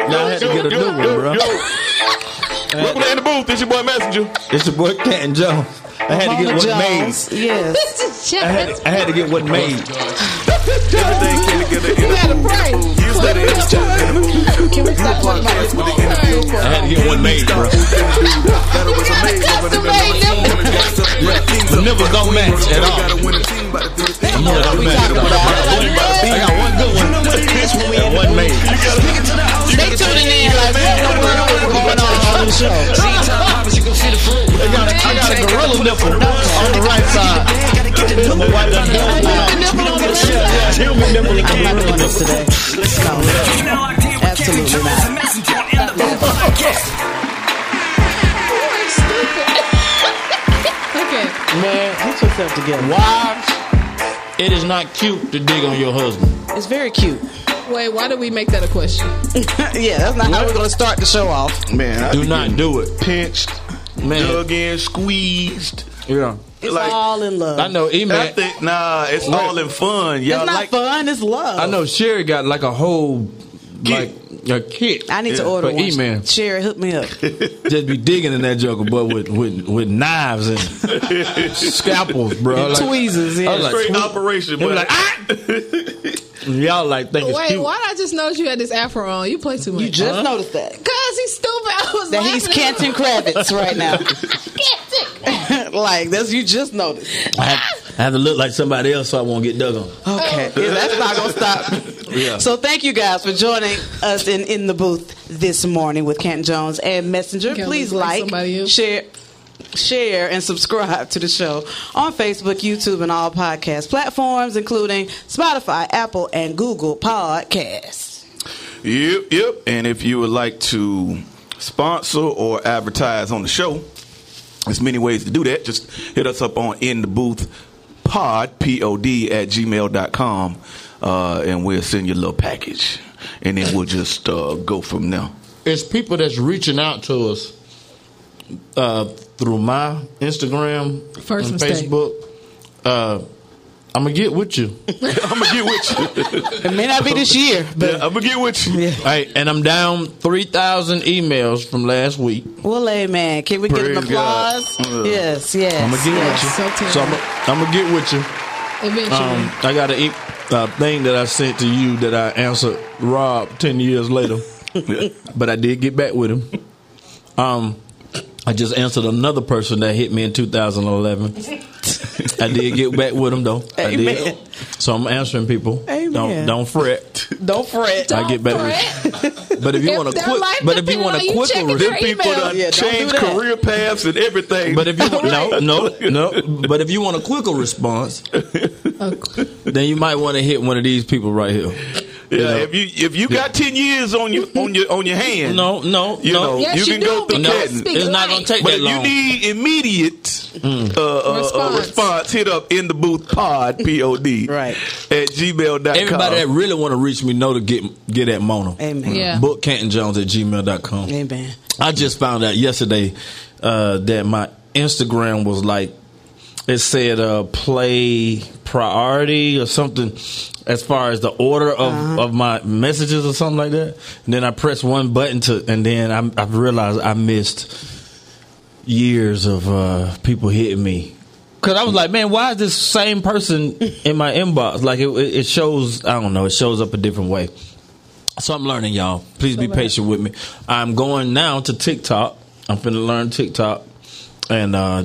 yo, Now I had to get a yo, new one, bro. Welcome to in the booth. It's your boy Messenger. It's your boy Canton Jones. I had to get what made. Yes. I had, I had to get what made. Everything came together in You the gotta pray. You study in the chat in the booth. Can we stop talking about this? with the interview. I had to get one made, bro. That was amazing. but it never- nipple. The nipples don't match at all. Gotta win a team by the fifth. Don't match at all. I got one good one and one made. They tuning in like, we don't know what's going on on the show. I got, a, I got a gorilla nipple on the right side. I'm gonna wipe that nipple out. On the left Yeah, yeah, human nipple I'm not doing this today. No, absolutely not. Okay. Man, get yourself together. Wives, it is not cute to dig on your husband. It's very cute. Wait, why did we make that a question? yeah, that's not how we're gonna start the show off. Man, I Do be not getting do it, pinched, man. dug in, squeezed. Yeah, It's Like- all in love. I know. I E-Man, think nah, it's all in fun. Y'all It's not like fun. It's love. I know Sherry got like a whole like a kit. I need to order for one. E-Man. Sherry, hook me up. just be digging in that joker, but with with, with knives and scalpels, bro. Like, Tweezers, yeah. I was like, straight tweez- operation, They but were like, ah! Y'all like think it's Wait, cute. why did I just notice you had this afro on? You play too much. You just noticed that. Cause he's stupid. I was That he's laughing. Canton Kravitz right now. Like that's you just noticed. I have, I have to look like somebody else so I won't get dug on. Okay, yeah, that's not gonna stop. Yeah. So thank you guys for joining us in in the booth this morning with Canton Jones and Messenger. Can't Please look like like, somebody else. share. Share and subscribe to the show on Facebook, YouTube, and all podcast platforms, including Spotify, Apple, and Google Podcasts. Yep, yep. And if you would like to sponsor or advertise on the show, there's many ways to do that. Just hit us up on in the booth pod p-o-d at gmail.com uh, and we'll send you a little package and then we'll just uh, go from there It's people that's reaching out to us uh, through my Instagram First and mistake. Facebook. Uh, I'm gonna get with you. i'm gonna get with you It may not be this year, but i'm gonna get with you Hey, and I'm down three thousand emails from last week. well, amen. Can we get an Praise God. applause? Uh, yes, yes. I'm gonna get yes. with you. terrible. So I'm, I'm gonna get with you. Eventually. Um, I got a e- uh, thing that I sent to you that I answered Rob ten years later, but I did get back with him. Um, I just answered another person that hit me in 2011. I did get back with him though. I did. So I'm answering people. Amen. Don't don't fret. Don't fret. I get back with. But if you want to their quick, but if you want on a you quicker, checking them people email. done Yeah, don't do career paths and everything but if you want, no no no, but if you want a quicker response, then you might want to hit one of these people right here. Yeah, know. if you if you got 10 years on your on your on your hand No, no, you no. know Yes, you you can do, go through because Canton. speak It's not gonna take But that if you need immediate uh, uh, uh, Response. response, hit up in the booth pod p o d Right. at gmail.com. Everybody that really want to reach me know to get get at Mona. Amen. Yeah. Book Canton Jones at gmail.com. Amen. I just found out yesterday uh, that my Instagram was like it said uh, play priority or something as far as the order of, Uh-huh. of my messages or something like that. And then I pressed one button to, and then I, I realized I missed years of uh, people hitting me. Cause I was like, man, why is this same person in my inbox? Like it, it shows, I don't know, it shows up a different way. So I'm learning, y'all. Please be patient with me. I'm going now to TikTok. I'm finna learn TikTok, and uh,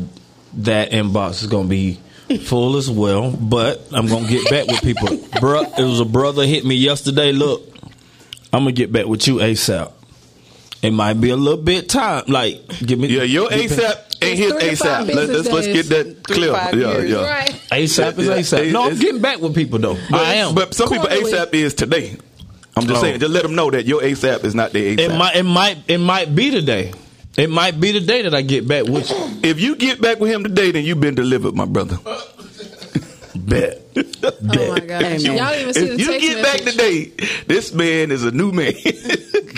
that inbox is gonna be full as well. But I'm gonna get back with people. Bruh, it was a brother hit me yesterday. Look, I'm gonna get back with you ASAP. It might be a little bit time. Like, give me Yeah, your ASAP ain't his Three to five ASAP. Let's, let's, let's get that Three clear. Yeah, years. yeah. Right. ASAP is Yeah, ASAP. No, I'm getting back with people though. But, I am. But some people ASAP is today. I'm just Oh. saying, just let them know that your ASAP is not their ASAP. it might. It might. It might be today. It might be the day that I get back with you. if you get back with him today, then you've been delivered, my brother. Bet. Oh my god. Amen. Y'all didn't even see the If you text get back message. today, this man is a new man.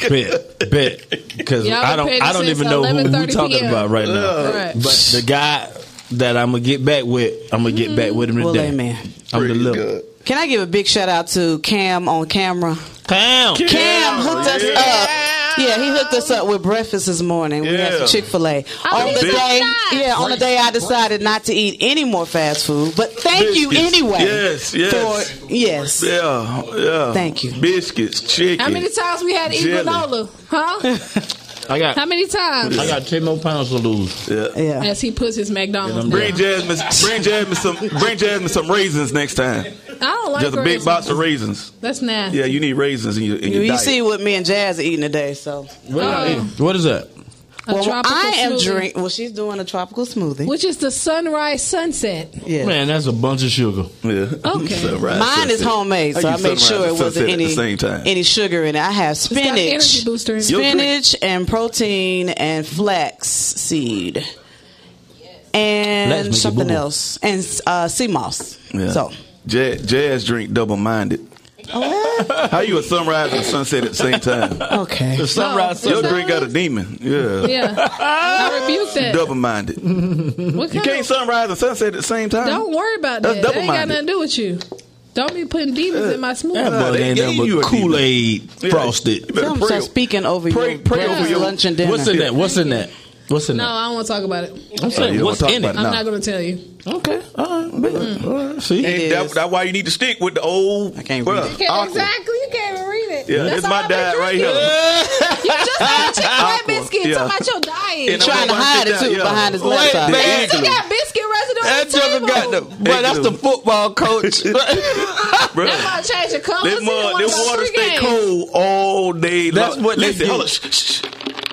bet, bet, because Y'all I don't, paying I don't since even know who we 11:30 talking PM. about right now. Right. But the guy that I'm gonna get back with, I'm gonna get mm-hmm. back with him Well, today. amen. I'm Praise delivered. Can I give a big shout out to Cam on camera? Cam, Cam hooked us up Yeah, he hooked us up with breakfast this morning. We had some Chick Fil A Oh, on the big- day. Yeah, on the day I decided not to eat any more fast food. But thank you anyway. Yes, yes. For, yes. Yeah, yeah. Thank you. Biscuits, chicken. How many times we had to eat Jelly. granola? Huh? I got How many times? I got ten more pounds to lose. Yeah. Yeah. As he puts his McDonald's. Bring down. Jasmine, bring Jasmine some, bring Jasmine some raisins next time. I don't like Just a big raisins. box of raisins. That's nasty. Yeah, you need raisins in your, in your You, you diet. see what me and Jazz are eating today, so. What, y'all oh. eating? what is that? A Well, tropical I am smoothie, drink. Well, she's doing a tropical smoothie. Which is the sunrise sunset. Yeah. Man, that's a bunch of sugar. Yeah. Okay. Sunrise, Mine is homemade, so I I made sure it wasn't any same time. any sugar in it. I have got energy spinach, booster in it. Drink. spinach and protein and flax seed, and Flax something else, and uh, sea moss. Yeah. So Jazz, Jazz drink double minded. How you a sunrise and sunset at the same time? okay, The sunrise. Your drink got a demon. Yeah. Yeah. I rebuke that. Double minded. You can't of- sunrise and sunset at the same time. Don't worry about That's that. That ain't got double-minded. nothing to do with you. Don't be putting demons in my smoothie. That bug ain't gave nothing you but. Kool Aid frosted. You better Tell 'em pray. start speaking over Pray- your pray over your- lunch, and dinner. What's in that? What's in that? What's in No, that? I don't want to talk about it. I'm Oh, saying, you don't what's talk in about it? it. I'm No. not going to tell you. Okay, all right, bet. All right, mm. see, that, is. that's why you need to stick with the old. I can't well, read it. You can't, exactly. You can't even read it. Yeah, That's it's all my I've diet right here. You just got a Aqua, chicken biscuit. yeah. Talking about your diet. And Trying to hide it too down, behind his yeah. laptop. The He igloo. got biscuit residue on that the joker table. got the. But that's the football coach. Bruh. That's why I changed the colors. This, mud, didn't this want water to stay pregame. cold all day That's long. what they Listen, do. hold on. Shh, shh, shh.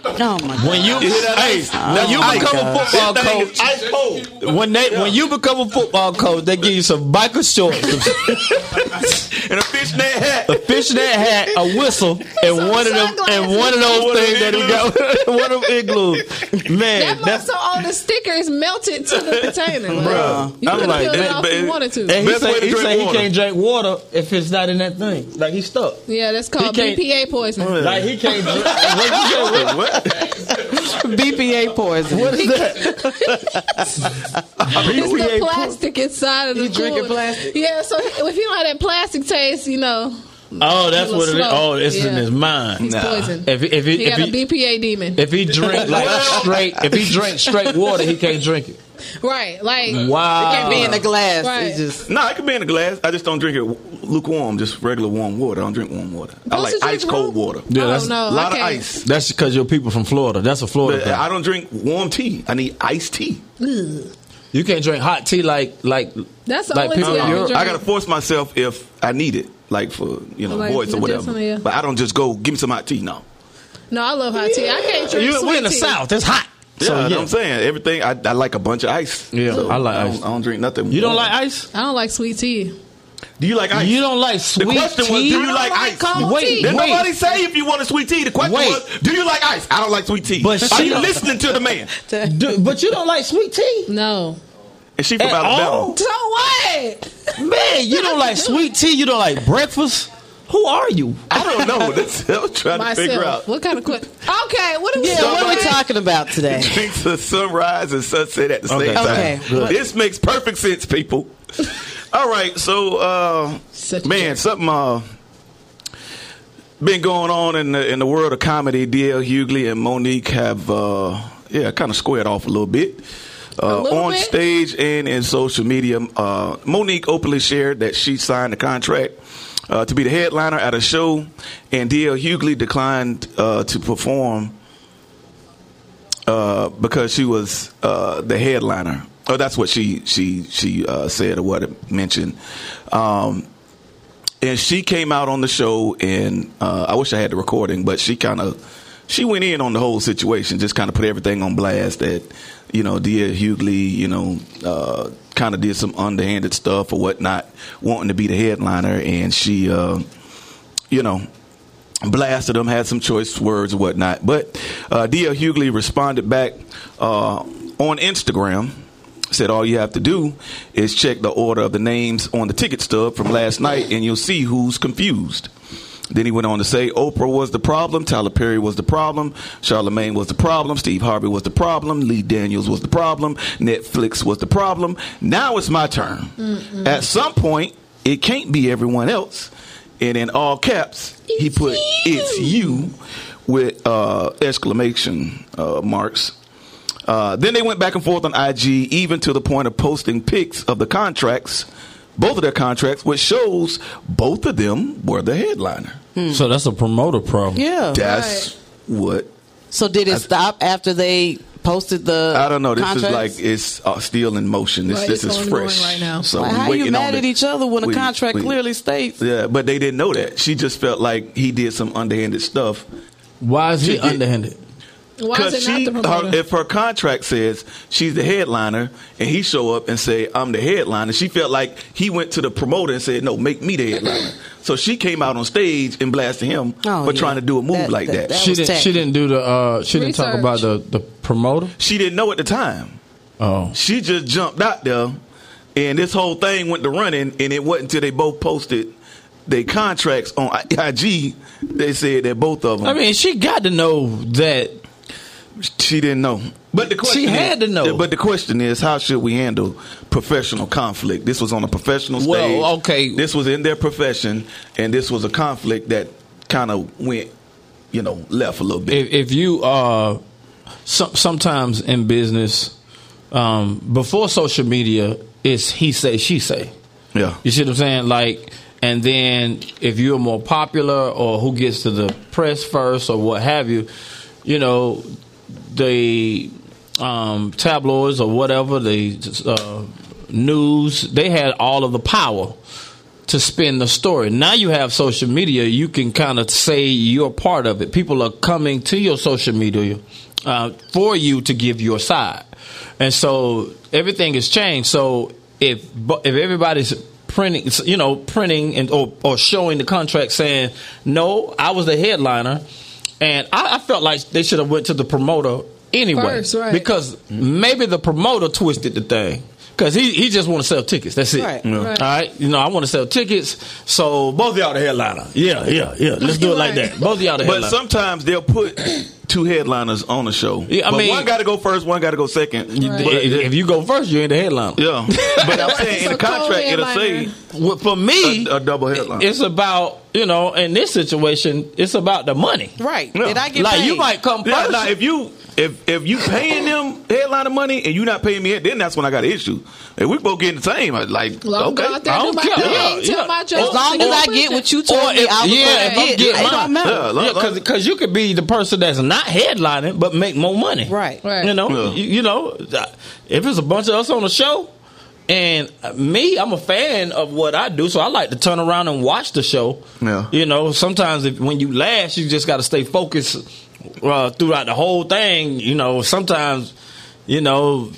Oh my god! when you, You that hey, ice? now you Oh, become God. a football coach. ice cold. When they when you become a football coach, they give you some biker shorts, And a fishnet hat. a fishnet hat, a whistle, and Some one of them and one of those things that he got. one of them igloos. Man, That that's muscle on the sticker is melted to the container. Like, Bruh. You I'm could like have peeled it that, off but if you wanted to. and he Best way say, to he, say he can't drink water if it's not in that thing. Like he's stuck. Yeah, that's called He can't- BPA poisoning. Like he can't drink. What you say? What, BPA poison. what is that? It's the BPA plastic inside of the You drinking plastic? Yeah, so if you don't have that plastic taste, you know, Oh, that's what it is. Oh, it's in his mind. he's poison. If he, if he, he if got a he, BPA demon. if he drink like straight, if he drink straight water, he can't drink it. right, like Wow. Can't be in the glass. Right. Just No, it can be in a glass. I just don't drink it lukewarm, just regular warm water. I don't drink warm water. I Don't like ice cold warm? water. Yeah, that's no, A lot of ice. that's because you're people from Florida. That's a Florida But thing. I don't drink warm tea. I need iced tea. You can't drink hot tea like like That's the like only people tea I can Europe. drink. I gotta force myself if I need it, like for you know Like voice or whatever. yeah. But I don't just go give me some hot tea. No. No, I love hot tea. I can't drink You, sweet we're in the tea. South. It's hot. Yeah, So, that's yeah. what I'm saying everything. I, I like a bunch of ice. Yeah, I like I ice. don't, I don't drink nothing. You don't like ice? I don't like sweet tea. Do you like ice? You don't like The sweet question was, tea? do you like, like ice? Wait, tea. Did wait. nobody say if you want a sweet tea? The question Wait. was, do you like ice? I don't like sweet tea. But Are she you don't- listening to the man? Do- but you don't like sweet tea, No. And she from At Alabama. all? So what? man. You don't like sweet tea. You don't like breakfast. Who are you? I don't know. That's I'm trying to figure out. What kind of question? Okay, what are we yeah. What are we talking about today? Drinks of sunrise and sunset at the Okay. same time. Okay. Good. This makes perfect sense, people. All right, so uh, man, something uh, been going on in the in the world of comedy. DL Hughley and Mo'Nique have uh, yeah kind of squared off a little bit. Uh, little on bit? stage and in social media, uh, Mo'Nique openly shared that she signed a contract uh, to be the headliner at a show, and DL Hughley declined uh, to perform uh, because she was uh, the headliner. Oh, that's what she she she uh, said or what it mentioned. Um, and she came out on the show, and uh, I wish I had the recording, but she kind of she went in on the whole situation, just kind of put everything on blast that you know, DL Hughley, you know, uh, kind of did some underhanded stuff or whatnot, wanting to be the headliner, and she, uh, you know, blasted them, had some choice words or whatnot. But uh, D.L. Hughley responded back uh, on Instagram. Said all you have to do is check the order of the names on the ticket stub from last night, and you'll see who's confused. Then he went on to say Oprah was the problem, Tyler Perry was the problem, Charlemagne was the problem, Steve Harvey was the problem, Lee Daniels was the problem, Netflix was the problem. Now it's my turn. At some point, it can't be everyone else. And in all caps, he put it's you with uh, exclamation uh, marks. Uh, then they went back and forth on IG, even to the point of posting pics of the contracts, both of their contracts, which shows both of them were the headliner. So that's a promoter pro. Yeah. That's what So did it stop after they posted the? I don't know. This contracts? is like it's uh, still in motion. This Right, this it's is fresh right now. So Like, we how you waiting mad at it. each other when the We- contract we- clearly states? Yeah, but they didn't know that. She just felt like he did some underhanded stuff. Why is he She get- underhanded? Why is it she, not the promoter? her, if her contract says she's the headliner, and he show up and say I'm the headliner, she felt like he went to the promoter and said, "No, make me the headliner." so she came out on stage and blasted him Oh, for yeah. trying to do a move That- like that- that. that- She didn't. tacky. She didn't do the. Uh, she didn't talk about the the promoter. She didn't know at the time. Oh, She just jumped out there, and this whole thing went to running, and it wasn't until they both posted their contracts on IG. They said that both of them. I mean, she got to know that. She didn't know. But the question She had is- to know. But the question is, how should we handle professional conflict? This was on a professional stage. Well, okay. This was in their profession, and this was a conflict that kind of went, you know, left a little bit. If, if you uh, some, sometimes in business, um, before social media, it's he say she say. yeah. You see what I'm saying? Like, and then if you're more popular or who gets to the press first or what have you, you know, the um, tabloids or whatever, the uh, news, they had all of the power to spin the story. Now you have social media, you can kind of say you're part of it. People are coming to your social media uh, for you to give your side, and so everything has changed. So if if everybody's printing, you know, printing and or, or showing the contract saying, "No, I was the headliner," and I, I felt like they should have went to the promoter anyway, First, right. because maybe the promoter twisted the thing. Cause he, he just want to sell tickets. That's it. Right. Yeah. Right. All right. You know, I want to sell tickets. So both of y'all the headliner. Yeah, yeah, yeah. Let's do it like that. Both of y'all the headliner. But sometimes they'll put two headliners on the show. Yeah, I but mean- one got to go first, one got to go second. You- But- if, if you go first, you ain't the headliner. yeah, but I'm saying in the contract it'll say Well, For me, A- a double headline. It's about you know, in this situation, it's about the money. Right. Yeah. Did I get Like paid? you might come Yeah, first. now if you if if you paying them headliner money and you not paying me, then that's when I got an issue. If we both getting the same, I like Well, I'm okay, go out there I do don't my care. thing, Yeah, yeah. As jokes. As long as I get what you told Or me, if- I was yeah, gonna if I'm get. getting It don't matter. Yeah, look, Yeah, because you could be the person that's not headlining but make more money. Right. Right. You know, Yeah. you, you know, if it's a bunch of us on the show, and me, I'm a fan of what I do, so I like to turn around and watch the show. Yeah. You know, sometimes if, when you last, you just got to stay focused uh, throughout the whole thing. You know, sometimes, you know.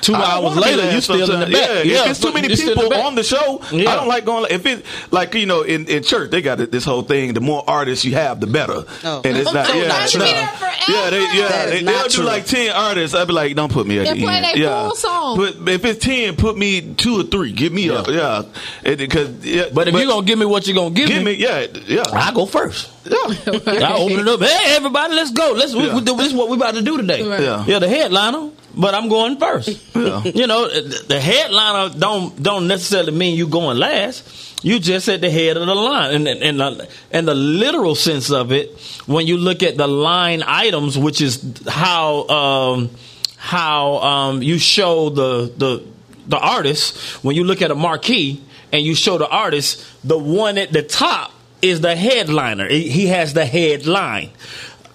Two I hours later, last you still in the back. Yeah, if it's too many you still in the people on the show, Yeah. I don't like going. Like, if it like you know in, in church they got this whole thing. The more artists you have, the better. Oh. And it's not. Oh, Yeah, not it's not- Be there yeah, they, yeah, That is they, not they'll do like ten artists. I'd be like, don't put me at And the play end. yeah. full song. But if it's ten, put me two or three. Give me up. Yeah, because yeah. But if you're gonna give me what you're gonna give, give me, me, yeah, yeah. I go first. yeah. I open it up. Hey, everybody, let's go. Let's. Yeah. we this is what we're about to do today. Right. Yeah. Yeah, the headliner, but I'm going first. Yeah. You know, the headliner don't don't necessarily mean you going last. You just at the head of the line, and and the, and the literal sense of it, when you look at the line items, which is how um, how um, you show the the the artist. When you look at a marquee and you show the artist, the one at the top is the headliner. He he has the headline.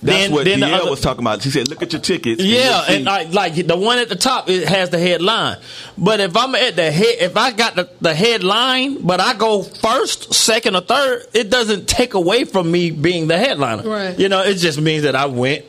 That's Then- what then the other- was talking about. She said, "Look at your tickets." yeah, you'll and like like the one at the top, it has the headline. But if I'm at the head, if I got the, the headline, but I go first, second, or third, it doesn't take away from me being the headliner. Right. You know, it just means that I went.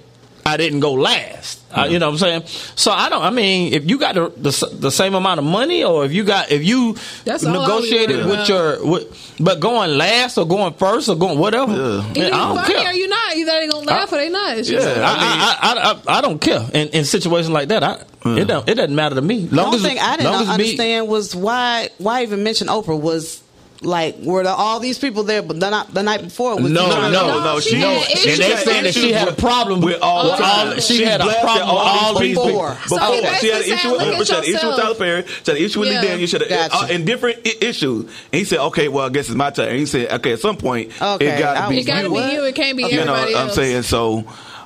I didn't go last. Uh, you know what I'm saying? So I don't. I mean, if you got the, the the same amount of money, or if you got if you That's all I was negotiated worried with your, with, but going last or going first or going whatever, Yeah. Either I don't funny care. or you not. Either they gonna laugh or they not. It's just Yeah. I, I, I, I, I don't care in, in situations like that. I, it don't it doesn't matter to me. The only as, thing I didn't long as me- understand was why why even mention Oprah was Like, were there all these people there, but the, not, the night before? Was No, No, no, no, no, she she, had she. And they had saying that she had a problem with all with the all- she had a problem with all these these people. people. Before So he she had an basically issue with look she had an issue with yourself. Tyler Perry, she had an issue with Yeah. Lee Daniels, she had a, Gotcha. uh, in different I- issues. And he said, "Okay, well, I guess it's my turn." And he said, "Okay, at some point, Okay, it got to be got to you." be you. It can't be You know, everybody I'm saying so.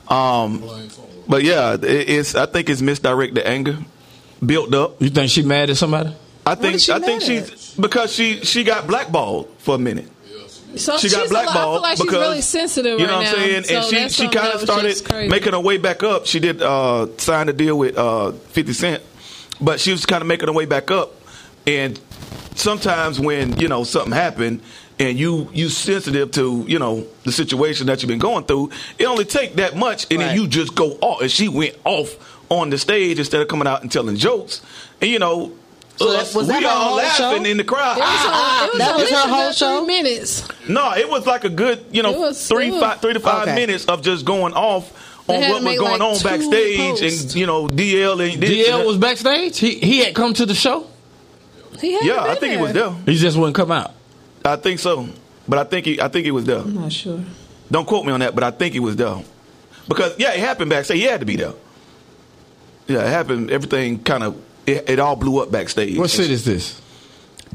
Um, but yeah, it, it's. I think it's misdirected anger, built up. You think she mad at somebody? I think. I think she's because she she got blackballed for a minute. So she got a lot- I blackballed like she's because really sensitive you know right what I'm saying. So and she she kind of started making her way back up. She did uh, sign a deal with uh, 50 Cent, but she was kind of making her way back up. And sometimes when you know something happened and you you sensitive to you know the situation that you've been going through, it only take that much, and Right. then you just go off. And she went off on the stage instead of coming out and telling jokes. And you know. So that- us, was that we her all whole laughing show? in the crowd. It was, Ah, on, it was that at was her whole show? Three minutes. No, it was like a good, you know, was- three, was- five, three to five Okay. minutes of just going off on what was going like, on backstage, posts. and you know, DL and this DL and was backstage. He he had come to the show. He had yeah, been I think he was there. He just wouldn't come out. I think so, but I think he, I think he was there. I'm not sure. Don't quote me on that, but I think he was there because yeah, it happened backstage. He had to be there. Yeah, it happened. Everything kind of it, it all blew up backstage. What city is this?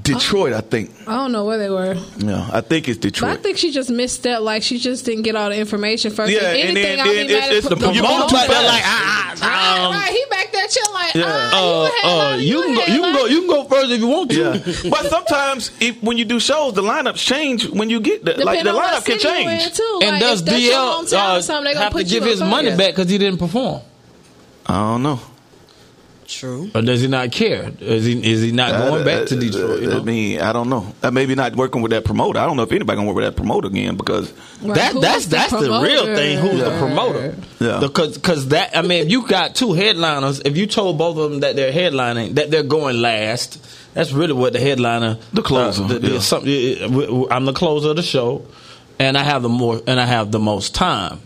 Detroit, I think. I don't know where they were. Yeah, I think it's But I think she just misstepped. Like she just didn't get all the information first. Yeah, if and anything, then- I'll then be it's- mad it's at the the promoter promoter. like, ah, Right, um, right. He back there chilling like, Yeah. ah, Uh, you, uh, uh, you can go. You can go. You can go first if you want to. yeah, but sometimes if, when you do shows, the lineups change when you get the like the lineup can change. Too. And like, does if that's your DL hometown or something, they uh, gonna have to put you give on his money back because he didn't perform, I don't know. True. or does he not care? Is he is he not going back to Detroit? You I mean, I don't know. Uh, maybe not working with that promoter. I don't know if anybody gonna work with that promoter again because Right, that who's that's the that's the promoter? real thing. Who's the promoter? Yeah. Because because that I mean, if you got two headliners, if you told both of them that they're headlining, that they're going last, that's really what the headliner, The closer, the- the- yeah. some- uh, w- w- I'm the closer of the show, and I have the more and I have the most time.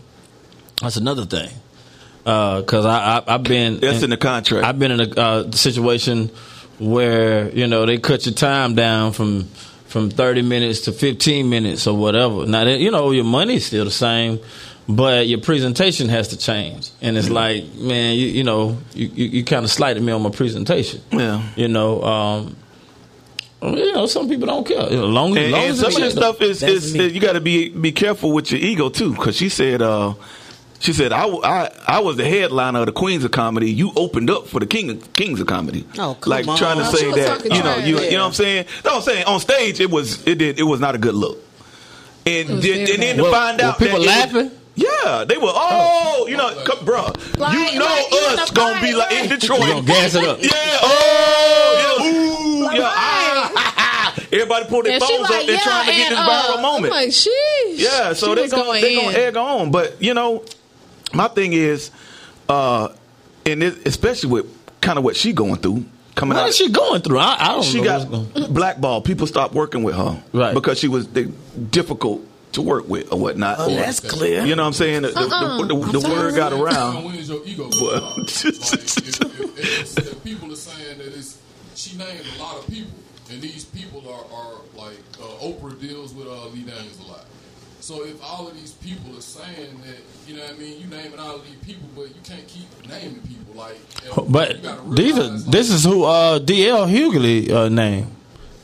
That's another thing. Because I, I I've been that's in the contract. I've been in a uh, situation where you know they cut your time down from from thirty minutes to fifteen minutes or whatever. Now that, you know your money's still the same, but your presentation has to change. And it's like, man, you you know you you, you kind of slighted me on my presentation. Yeah. you know. um you know, some people don't care. You know, long, and, long and as some of this stuff is, is, is you got to be be careful with your ego too. Because she said, uh, she said, I, I, I was the headliner of the Queens of Comedy. You opened up for the King of, Kings of Comedy. Oh, come like on. trying to say that you know trash. you you know what I'm saying. No, I'm saying on stage it was it did it was not a good look. And was did, very and then to Were- find were out people that it was- laughing? yeah, they were. Oh, you know, come, bro, Like- you know like, you us the gonna be fight, like in right. Detroit. You gonna gas it up. Yeah. Oh. Yeah. Ooh. Yeah. Ah. Everybody pull their And she phones like, up. They're yeah, trying to get and, this viral uh, moment. I'm like, sheesh. yeah. So She they was gonna they gonna in. egg on. But you know, my thing is, uh, and it, especially with kind of what she going through coming What out. is she going through? I, I don't she know. got what's blackballed. People stopped working with her, Right. Because she was they, difficult to work with or whatnot. Oh, or- that's clear. You know what I'm saying? The, the- Uh-uh. the, the, the word got around. When is your ego if people are saying that it's, she named a lot of people, and these people are, are like uh, Oprah deals with uh, Lee Daniels a lot. So if all of these people are saying that, you know what I mean, you naming all of these people, but you can't keep naming people like. But these are this is who uh, DL Hughley uh, name.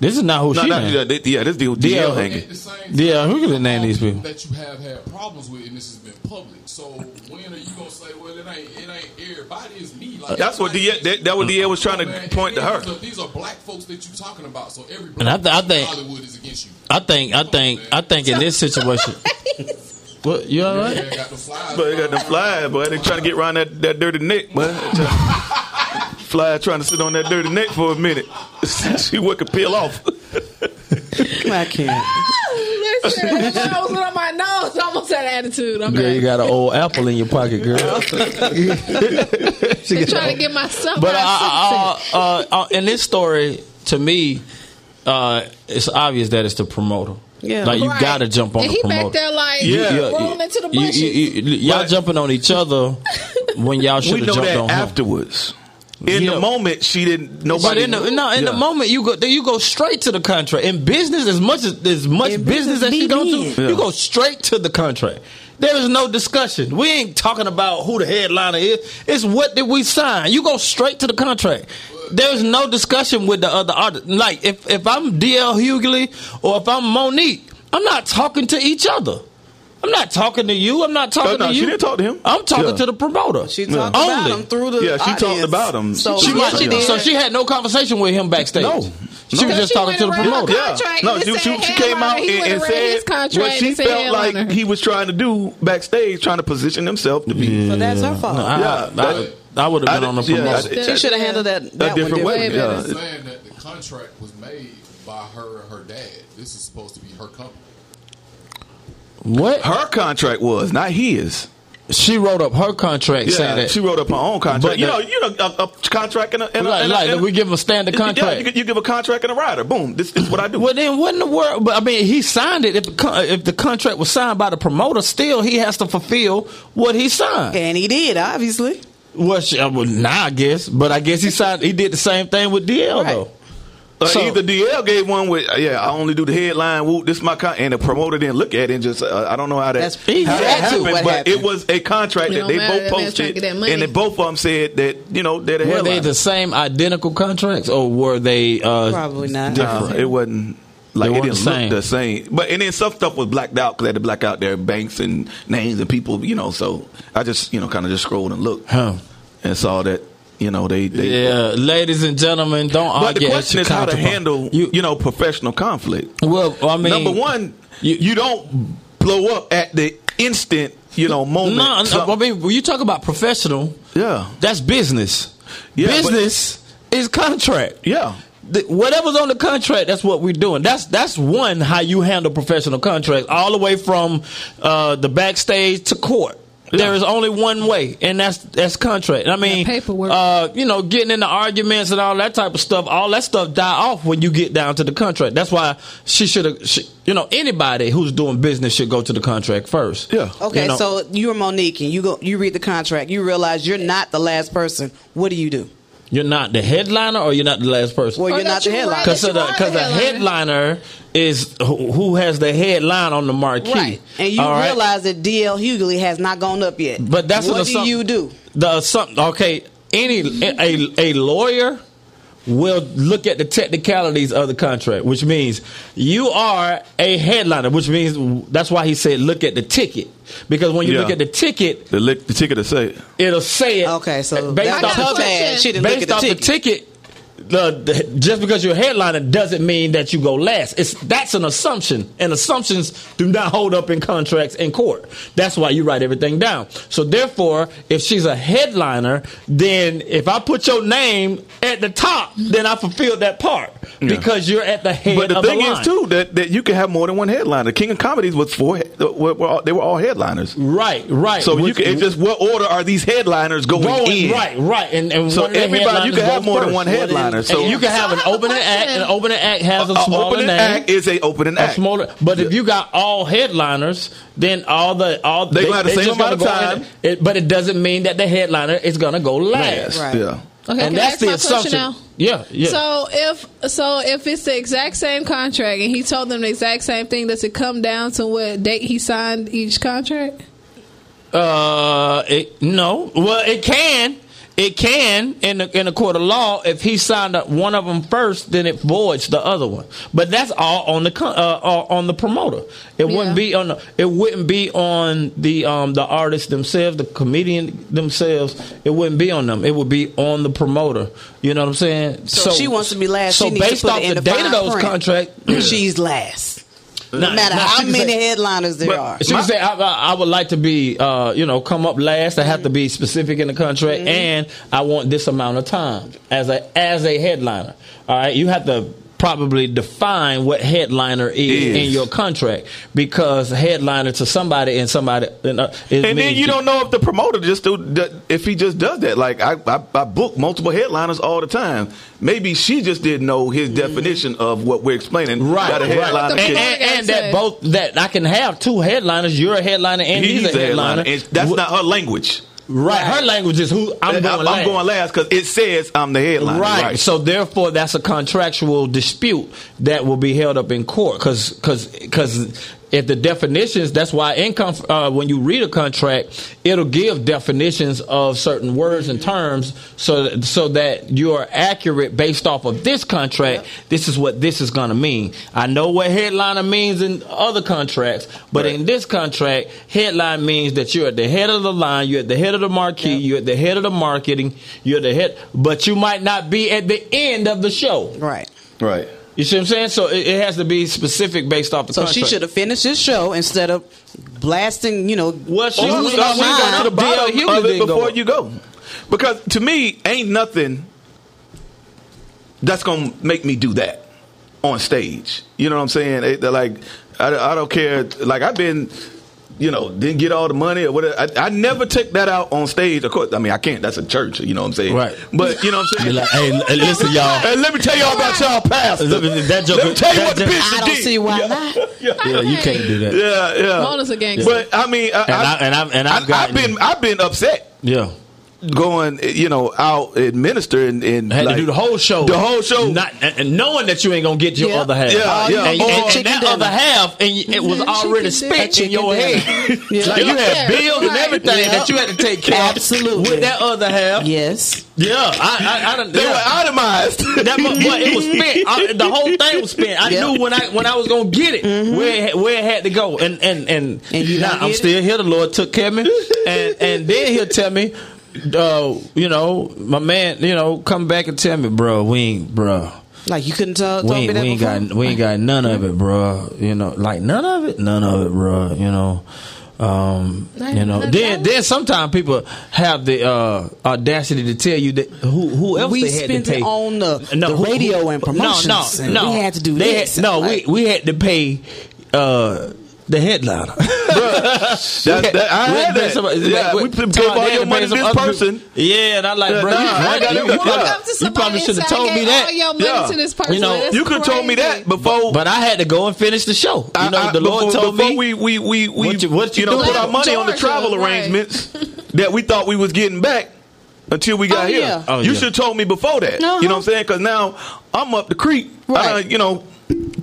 This is not who No, she no, named. yeah, they- yeah, this deal DL DL hanging. the Yeah, who could name all these people? that you have had problems with, and this has been public. So when are you gonna say, well, it ain't, it ain't everybody is me? Like That's what DL, that, that what DL was trying to Man, point to her. These are, these are black folks that you're talking about. So every And I th- I person in think- Hollywood is against you. I think I think I think in this situation. what you all right? Yeah, got the flies. But they got the fly, boy. They trying to get around that, that dirty neck, boy. fly trying to sit on that dirty neck for a minute. See what could peel off. I can't. Listen, that was on my nose. I almost had attitude. I'm Girl, you got an old apple in your pocket, girl. They're trying to get my stuff But uh, out. uh, uh, uh, in this story, to me, uh, it's obvious that it's the promoter. Yeah. like you Right. got to jump on and the he promoter. back there like Yeah. rolling into the You- bushes. you- you- y'all But- jumping on each other when y'all should have jumped that on him. afterwards. In Yeah. the moment, she didn't. Nobody. But in the no, in the moment you go you go straight to the contract. In business, as much as as much In business, business, as be you go big. to, Yeah. you go straight to the contract. There is no discussion. We ain't talking about who the headliner is. It's what did we sign. You go straight to the contract. There is no discussion with the other artist. Like if if I'm DL Hughley or if I'm Mo'Nique, I'm not talking to each other. I'm not talking to you. I'm not talking Oh, no, to she didn't talk to him. I'm talking Yeah. to the promoter. She talked Only. about him through the Yeah, she talked about him. So She yeah, she So she had no conversation with him backstage. No. She No. was just She talking to the promoter. Yeah. No, she, she, she came out and, and said what she said felt like he was trying to do backstage, trying to position himself to be So that's her fault. I, Yeah, I, that- I, would have been I on the did- yeah, promoter. she should have handled that, that one different way. differently. Yeah. Saying that the contract was made by her and her dad. This is supposed to be her company. What? her contract was, not his. She wrote up her contract saying Yeah, that. she wrote up her own contract. But you the- know, you know, a, a contract and a, and a, like, and a- like, and we give a standard Yeah, contract. you, give- you give a contract and a rider. Boom. This is what I do. well, then what in the world? But I mean, he signed it. If the, if the contract was signed by the promoter, still he has to fulfill what he signed. And he did, obviously. Well, she, uh, well, nah, I guess, but I guess he signed. He did the same thing with DL Right. though. Uh, So- either DL gave one with, uh, yeah, I only do the headline. Whoop, this is my con-, and the promoter didn't look at it and just, uh, I don't know how that, That's how exactly that happened, what but happened. it was a contract that they both that man's trying to posted, get that money. and then both of them said that you know they're the Were headline. they the same identical contracts, or were they uh, Probably not. Nah, it wasn't. Like it didn't the look the same, but and then some stuff was blacked out because they had to black out their banks and names and people, you know. So I just, you know, kind of just scrolled and looked Huh. and saw that, you know, they, they Yeah, ladies and gentlemen, don't But argue. the question is how to handle, You, you, know, professional conflict. well, I mean, Number one, you- you, don't blow up at the instant, you know, moment. No, I mean, when you talk about professional, yeah, that's business. Yeah, but- business is contract. yeah. The- whatever's on the contract, that's what we're doing. That's that's one how you handle professional contracts, all the way from uh, the backstage to court. There is only one way, and that's that's contract. I mean, Yeah, paperwork. Uh, you know, getting into arguments and all that type of stuff. All that stuff die off when you get down to the contract. That's why she should have. You know, anybody who's doing business should go to the contract first. Yeah. Okay, You know- so you're Mo'Nique, and you go, you read the contract, you realize you're not the last person. What do you do? You're not the headliner, or you're not the last person. Well, Or you're not the you headline. Because that you are because the a headliner is who, who has the headline on the marquee, Right, and you All right? realize that DL Hughley has not gone up yet. But that's what an do you do? The something okay. Any a a lawyer will look at the technicalities of the contract, which means you are a headliner, which means that's why he said look at the ticket because when you Yeah. look at the ticket, The, lick, the ticket to say, it'll say it. Okay, so based that's off got a too the bad. question. Look based at the off ticket. the ticket. The, the, just because you're a headliner doesn't mean that you go last. It's that's an assumption, and assumptions do not hold up in contracts in court. That's why you write everything down. So therefore, if she's a headliner, then if I put your name at the top, then I fulfilled that part because you're at the head but the thing the is too that, that you can have more than one headliner. King of Comedies was four. Were, were all, they were all headliners. right, right. So you can, just what order are these headliners going, Going, in? right, right, and, and So one of the everybody, you can have more than one headliner. So and you can have an I have opening act. question. An opening act has a a smaller opening name. act is a opening a act. smaller. But if you got all headliners, then all the all They gonna have the same amount of time. in. It, but it doesn't mean that the headliner is going to go last. Right. Yeah. Okay, And can I that's ask the my question assumption. now? Yeah, yeah. So if so if it's the exact same contract and he told them the exact same thing, does it come down to what date he signed each contract? Uh, it, no. Well, it can. It can in the in the court of law if he signed up one of them first, then it voids the other one. But that's all on the uh, uh, on the promoter. It Yeah. wouldn't be on the, it wouldn't be on the um the artists themselves, the comedian themselves. It wouldn't be on them. It would be on the promoter. You know what I'm saying? So, she wants to be last. So she needs based off the the date of those print. contracts, she's last. No matter how many say- headliners there But- are. She would say, I, I, I would like to be, uh, you know, come up last. I have to be specific in the contract, and I want this amount of time as a as a headliner. All right, you have to probably define what headliner is, Is. in your contract because headliner to somebody and somebody uh, is And then means you don't know if the promoter just do, if he just does that. Like I, I, I book multiple headliners all the time. Maybe she just didn't know his definition of what we're explaining. Right, that a right. headliner The And, and, and that both that I can have two headliners. You're a headliner, and he's, he's a headliner. And that's Wh- not her language. Right. Her language is who I'm going I'm last. going last because it says I'm the headline. Right. So therefore, that's a contractual dispute that will be held up in court. because Because because if the definitions, that's why income. Uh, when you read a contract, it'll give definitions of certain words and terms, so that, so that you're accurate based off of this contract. This is what this is going to mean. I know what headliner means in other contracts, but Right. in this contract, headline means that you're at the head of the line, you're at the head of the marquee, you're at the head of the marketing, you're the head, but you might not be at the end of the show. Right. right. You see what I'm saying? So it, it has to be specific based off the So contract. she should have finished this show instead of blasting, you know. Well, she Or was start she got to to the the bottom of it didn't go before you go. Because to me, ain't nothing that's gonna make me do that on stage. You know what I'm saying? It- like, I, I don't care. Like I've been, you know, didn't get all the money or whatever. I, I never took that out on stage. Of course, I mean I can't. That's a church. You know what I'm saying? Right. But you know what I'm saying? Like, hey, l- listen, y'all. Hey, let me tell y'all about y'all pastor. Let me- that joke- Let me tell you that what the joke- bishop I don't did. see why yeah. not. Yeah, you can't do that. Yeah, yeah. Mona's a gangster. But I mean, I, And I- and I've- and I've I, gotten- been I've been upset Yeah. Going, you know, out administer and, and Had like, to do the whole show. The whole show. Not and, and knowing that you ain't gonna get your Yeah. other half. Yeah, yeah. And, Or- and- and that dinner. other half, and you- it was Chicken already spent in your dinner. head. Yeah. Like you had Yeah, bills and everything Yeah. that you had to take care of. Absolutely. With that other half. Yes. Yeah, I, I, I done, they yeah. were itemized. That mu- but it was spent. I, the whole thing was spent. I Yep. knew when I when I was gonna get it mm-hmm. where it, where it had to go, and and and, And you now I'm get still here. The Lord took care of me, and and then He'll tell me, uh, you know, my man, you know, come back and tell me, bro, we ain't, bro. Like you couldn't tell, We ain't, we ain't got we ain't got none of it, bro. You know, like none of it, none of it, bro. You know, um, you know. Then then sometimes people have the uh, audacity to tell you that who who else We they had spent to pay it on the- the who- radio and promotions, No, no, no. we had to do They this. Had, no, Like- we we had to pay uh, the headliner. That- that- I We had pay that. some- Yeah, we we- put- Tom, give all they had your to money pay to some this other person. people. Yeah, and I like, Yeah, bro, nah, you, I right, gotta- you, yeah. Walk up to you somebody probably should have inside, told me gave that. All your money Yeah. to this person. You know, That's you could have told me crazy. that before. But I had to go and finish the show. You know, I- I- the Lord before, told before me. we we we we What you- what you know doing? put our money on the Georgia, travel right. arrangements that we thought we was getting back until we got Oh, here. yeah. Oh, you yeah. should have told me before that. Uh-huh. You know what I'm saying? Because now I'm up the creek. I Right. done, you know.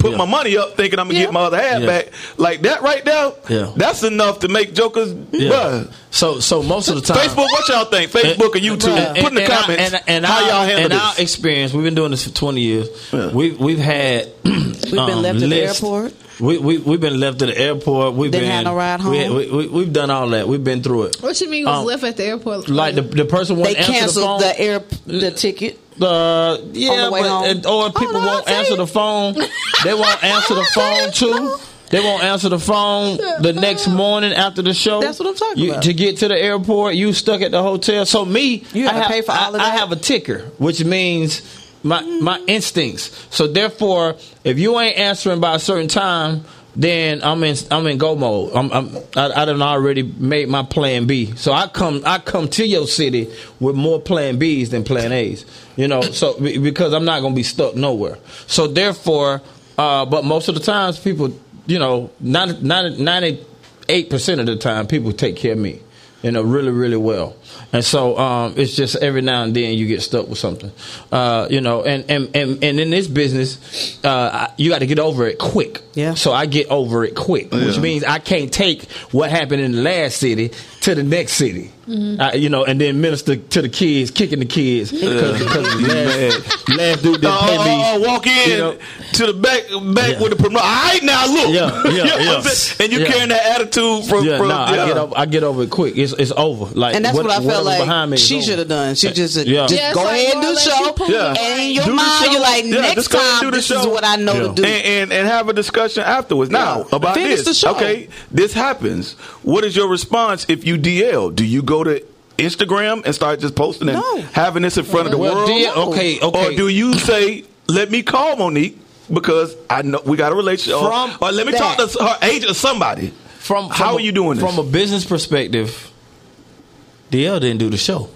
Put Yeah. my money up, thinking I'm gonna Yeah. get my other half Yeah. back. Like that right there, Yeah. that's enough to make jokers. Yeah. Bruh. So, so most of the time, Facebook, what y'all think? Facebook and YouTube. And- Put in the and- comments and, and how y'all handle in this. our experience, we've been doing this for twenty years. Yeah. We've we've had we've been um, left at the airport. We we we've been left at the airport. We've Didn't been have no ride We, home? we, we, we've done all that. We've been through it. What you mean was Um, left at the airport? Like the the person won't They answer the canceled phone. the, air the ticket. Uh, yeah, the but and- or people Oh, no, won't answer the phone. They won't answer the phone too. They won't answer the phone the next morning after the show. That's what I'm talking You- about. To get to the airport, you stuck at the hotel. So me, You have I to pay for I, all of I have a ticker, which means my my instincts. So therefore, if you ain't answering by a certain time, then I'm in I'm in go mode. I'm, I'm I, I done already made my plan B. So I come I come to your city with more plan Bs than plan As. You know, so because I'm not gonna be stuck nowhere. So therefore, uh, but most of the times people, you know, 98 percent of the time people take care of me. You know, really, really well. And so um, it's just every now and then you get stuck with something. Uh, you know, and, and, and, and in this business, uh, you got to get over it quick. Yeah. So I get over it quick, which means I can't take what happened in the last city to the next city. Mm-hmm. I, you know, and then minister to the kids, kicking the kids because last, last dude didn't Oh, pay me. oh, walk in you know. to the back back Yeah. with the promoter. All right, now look. Yeah, yeah, You know yeah. And you Yeah. carrying that attitude from, Yeah, from no, I get over. I get over it quick. It's it's over. Like, And that's what, I felt like behind me she should have done. She just, Yeah. just Yeah, go like ahead and do the less you show. Yeah. And in your Do mind, show. you're like, Yeah, next just go ahead and time, do the this is what I know to do. and, and and have a discussion afterwards. Now about Finish this. the show. Okay, this happens. What is your response if you DL? Do you go to Instagram and start just posting and No. having this in front of the Well, world? dear- okay, okay. Or do you say, "Let me call Mo'Nique"? Because I know we got a relationship. Or- From or, let me talk to her agent or somebody. From, How from are you doing this? From a business perspective, DL didn't do the show.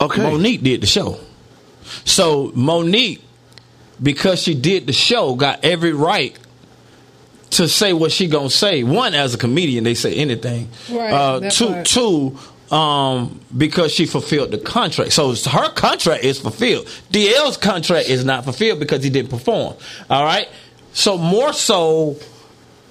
Okay, Mo'Nique did the show. So Mo'Nique, because she did the show, got every right to say what she gonna say. One, as a comedian, they say anything. Right, Uh, two, part. two. um, because she fulfilled the contract. So her contract is fulfilled. DL's contract is not fulfilled because he didn't perform. All right. So more so,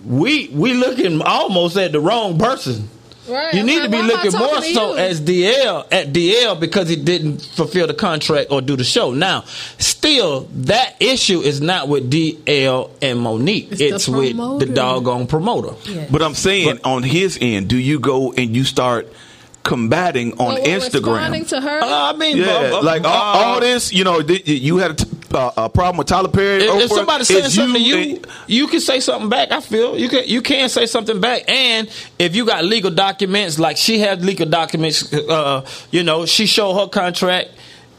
we we looking almost at the wrong person. Right. You need like, to be why am I looking more so as DL at DL because he didn't fulfill the contract or do the show. Now, still, that issue is not with DL and Mo'Nique. It's It's, the with the doggone promoter. But I'm saying on his end, do you go and you start combating on Well, we're Instagram? to her. Uh, I mean, Yeah, uh, like all, uh, all this, you know, th- you had a, t- uh, a problem with Tyler Perry. If, if somebody says it's something to you, and- you can say something back. I feel you can you can say something back, and if you got legal documents, like she had legal documents, uh, you know, she showed her contract,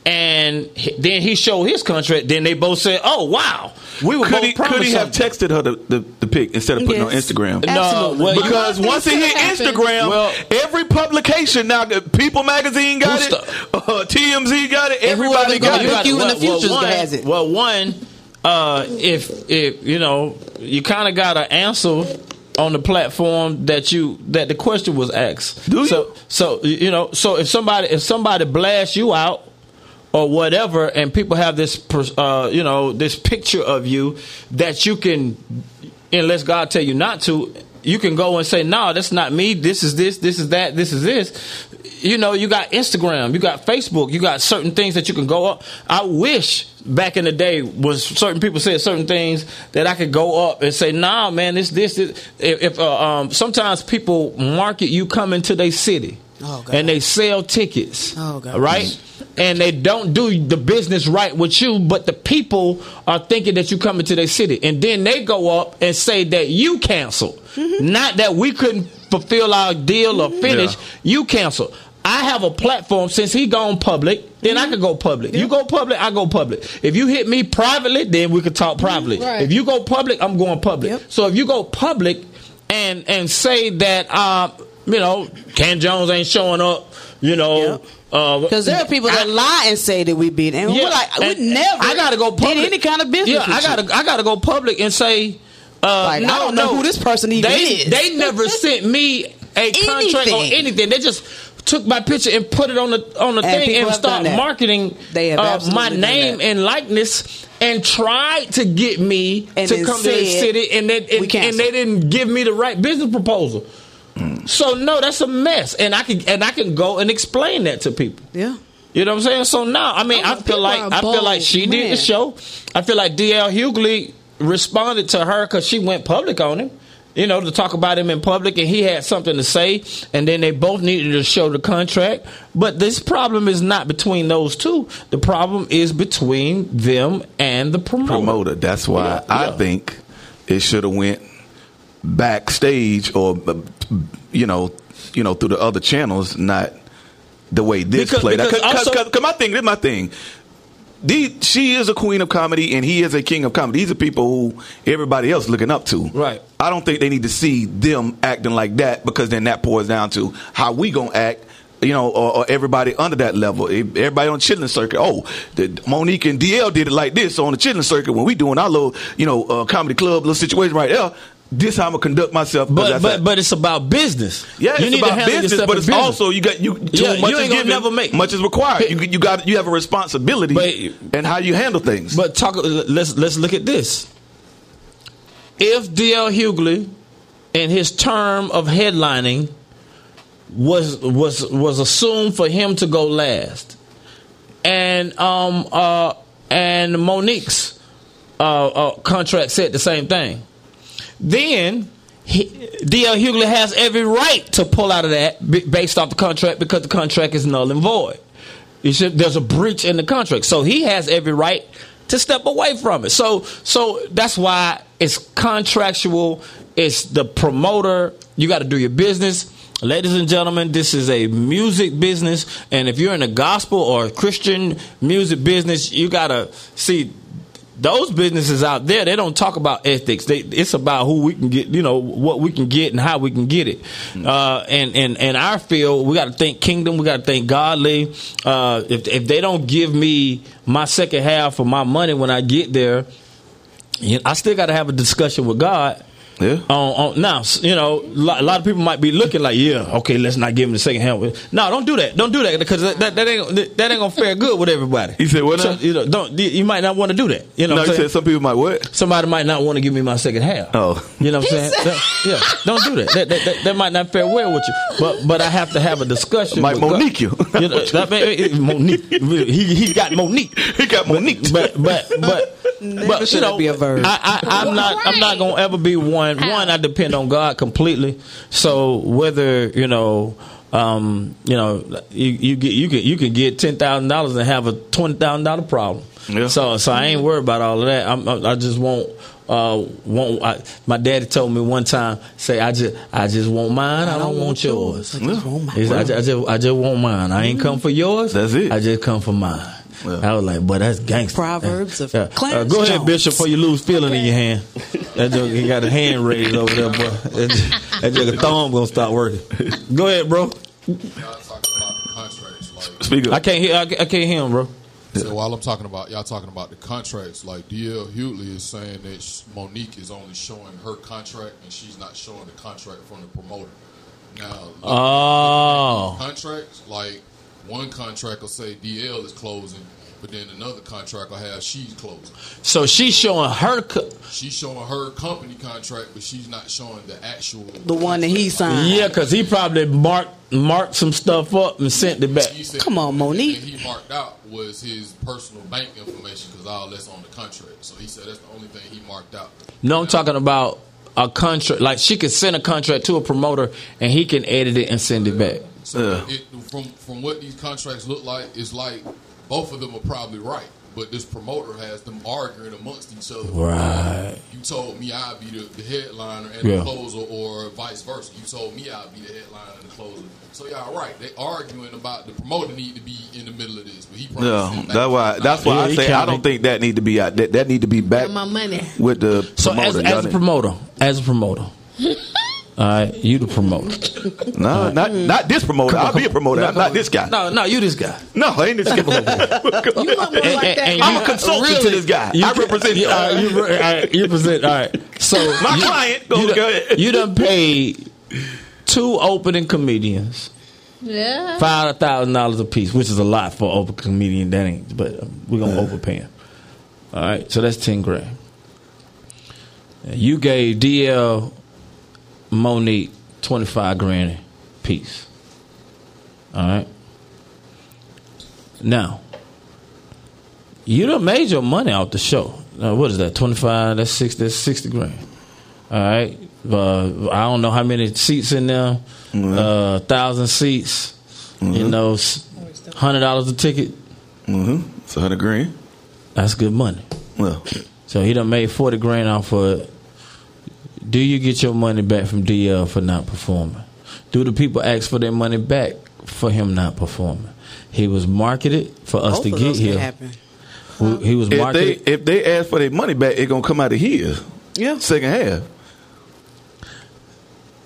and then he showed his contract. Then they both said, "Oh wow, we were could both he, could he have something." texted her the, the, the pic instead of putting it on Yes. Instagram? No, well, Because once it hit happen. Instagram, Well- every publication now, People Magazine got it, uh, TMZ got it, And whoever everybody gonna got it. you in the future one, has it. Well, one, uh, if if you know, you kind of got to answer on the platform that you that the question was asked. Do you? So so you know, so if somebody if somebody blasts you out or whatever, and people have this uh, you know this picture of you that you can, unless God tell you not to. You can go and say, "No, that's not me. This is this. This is that. This is this." You know, you got Instagram, you got Facebook, you got certain things that you can go up. I wish back in the day was certain people said certain things that I could go up and say, "Nah, man, this this." this. If, if uh, um, sometimes people market you coming to their city, Oh, God. and they sell tickets, Oh, God. right? And they don't do the business right with you, but the people are thinking that you coming to their city, and then they go up and say that you canceled, Mm-hmm. not that we couldn't fulfill our deal or finish. Yeah. You cancel. I have a platform since he gone public, then I could go public. You go public, I go public. If you hit me privately, then we could talk privately. Right. If you go public, I'm going public. Yep. So if you go public and and say that uh, you know Ken Jones ain't showing up, you know, Yep. Uh, Because there are people that I- lie and say that we beat, and we're like, we never. I gotta go public. did any kind of business. Yeah, I gotta I gotta go public and say. Uh, Like, I don't know no. who this person even they, is. They never sent me a contract or Anything. They just took my picture and put it on the on the And thing and start marketing uh, my name and likeness and tried to get me And to come to the city and they and, and they didn't give me the right business proposal. So no, that's a mess, and I can and I can go and explain that to people. Yeah. You know what I'm saying? So now, I mean, Oh, I feel like I feel like bold, she did the show. I feel like DL Hughley responded to her because she went public on him. You know, to talk about him in public, and he had something to say, and then they both needed to show the contract. But this problem is not between those two. The problem is between them and the promoter. promoter. That's why Yeah, I yeah. think it should have went backstage or uh, you know, you know, through the other channels, not the way this Because- played. because Cause, also- 'cause- 'cause my thing, this my thing. The, she is a queen of comedy and he is a king of comedy. These are people who everybody else looking up to. Right. I don't think they need to see them acting like that because then that pours down to how we gonna act. You know, or, or everybody under that level, everybody on the chitlin circuit. Oh, the, Mo'Nique and DL did it like this so on the chitlin circuit. When we doing our little, you know, uh, comedy club little situation right there, this how I'm gonna conduct myself. But but but it's about business. yeah, you it's need about handle business, but it's business. also you got you too Yeah, much you is ain't gonna given, never make- much is required. You you got you have a responsibility But- and how you handle things. But talk. Let's let's look at this. If DL Hughley, in his term of headlining, was was was assumed for him to go last, and um uh and Mo'Nique's uh, uh contract said the same thing, then. DL Hughley has every right to pull out of that based off the contract because the contract is null and void. There's a breach in the contract, so he has every right to step away from it. So, so that's why it's contractual. It's the promoter. You got to do your business, ladies and gentlemen. This is a music business, and if you're in a gospel or Christian music business, you got to see those businesses out there, they don't talk about ethics. They, it's about who we can get, you know, what we can get and how we can get it. Uh, and, and, and our field, we got to think kingdom. We got to think godly. Uh, if, if they don't give me my second half of my money when I get there, you know, I still got to have a discussion with God Yeah. On, on now, you know, a lot, of people might be looking like, yeah, okay, let's not give him the second hand. No, don't do that. Don't do that because that, that, that ain't that ain't gonna fare good with everybody. He said what So, you know, don't you might not want to do that. You know, No, what he said some people might what? somebody might not want to give me my second half. Oh. you know what I'm saying? That- yeah, don't do that. That, that, that. that might not fare well with you. But but I have to have a discussion. Might with God. Mo'Nique you. you know, that, eh, eh, Mo'Nique. He he got Mo'Nique. He got Mo'Nique. But but but. But you should know, be a verb. I, I, I'm not. I'm not gonna ever be one. One, I depend on God completely. So whether you know, um, you know, you, you get you can you can get ten thousand dollars and have a twenty thousand dollar problem. Yeah. So so I ain't worried about all of that. I'm, I, I just won't. Uh, won't I, my daddy told me one time, say I just I just want mine. I, don't, want yours. I just want mine. I, just, I just I just want mine. I ain't come for yours. That's it. I just come for mine. Yeah. I was like, boy, that's gangster. Proverbs of Uh, Clarence go ahead, Jones. Bishop, before you lose feeling in your hand. That joke, he got a hand raised over there, boy. That, that joke, a thumb gonna start working. Go ahead, bro. Y'all talking about the contracts, like Speak up. I can't hear. I, I can't hear him, bro. So while I'm talking about y'all talking about the contracts, like DL Hughley is saying that Mo'Nique is only showing her contract and she's not showing the contract from the promoter. Now, look, Oh, contracts like one contract will say DL is closing, but then another contract will have she's closing. so she's showing her. Co- She's showing her company contract, but she's not showing the actual. The one that he signed. yeah, because he probably marked marked some stuff up and sent it back. Said Come on, Mo'Nique. thing he marked out was his personal bank information because all that's on the contract. So he said that's the only thing he marked out. No, I'm talking about a contract. Like she could send a contract to a promoter and he can edit it and send it back. So Yeah. it, from from what these contracts look like, it's like both of them are probably right, but this promoter has them arguing amongst each other. Right. You told me I'd be the, the headliner and Yeah. the closer, or vice versa. You told me I'd be the headliner and the closer. So y'all right. They arguing about the promoter need to be in the middle of this, but he probably Yeah, that's why. That's why Yeah, I say I don't be- think that need to be out. That, that need to be back With my money. with the So as, promoter. as Y'all a promoter, as a promoter, all right, you the promoter. no, not not this promoter. I'll be a promoter. I'm not this guy. No, no, you this guy. No, I ain't this guy. You look more like that. I'm a consultant to this guy. I represent- You, all right, you, re- all right, you represent. All right. So My you, client. Go, You go ahead. you done paid two opening comedians Yeah. five thousand dollars a piece, which is a lot for an open comedian. That ain't, but um, we're gonna overpay him. All right, so that's ten grand. You gave DL Mo'Nique twenty five grand piece. All right. Now, you done made your money off the show. Now, what is that? Twenty five. That's sixty. That's sixty grand. All right. Uh, I don't know how many seats in there. Uh, thousand seats. You know, hundred dollars a ticket. Mm-hmm. It's a hundred grand. That's good money. Well, So he done made forty grand off of. Do you get your money back from DL for not performing? Do the people ask for their money back for him not performing? He was marketed for us Both to get here. happen. We- He was if they if they ask for their money back, it's gonna come out of here. Yeah. second half.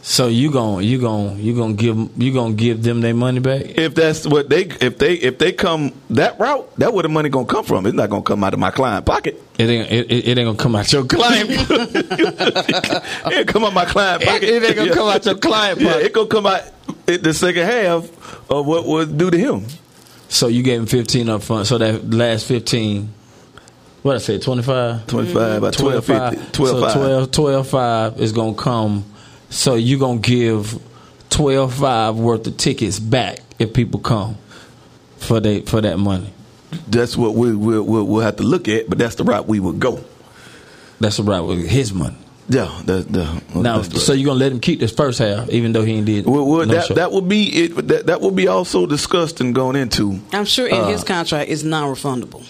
so you gon' you gon' you gonna give you gonna give them their money back? If that's what they if they if they come that route, that where the money gonna come from. It's not gonna come out of my client pocket. It ain't it, it it ain't gonna come out your client. it ain't come out my client It- pocket. it ain't gonna come out your client Yeah, it gonna come out the second half of what was due to him. so you gave him fifteen up front. So that last fifteen, what I say, twenty five. 25 about 12, 50, 12, so 5. 12, 12 5 is gonna come. So you gonna give twelve five worth of tickets back if people come for they for that money. That's what we we'll, we'll, we'll have to look at, but that's the route we would go. That's the route with his money. Yeah, that, that, Now, that's the- so you're gonna let him keep this first half, even though he ain't did. well, well, no that show? that would be it. That that would be also discussed and going into. I'm sure in Uh, his contract it's non-refundable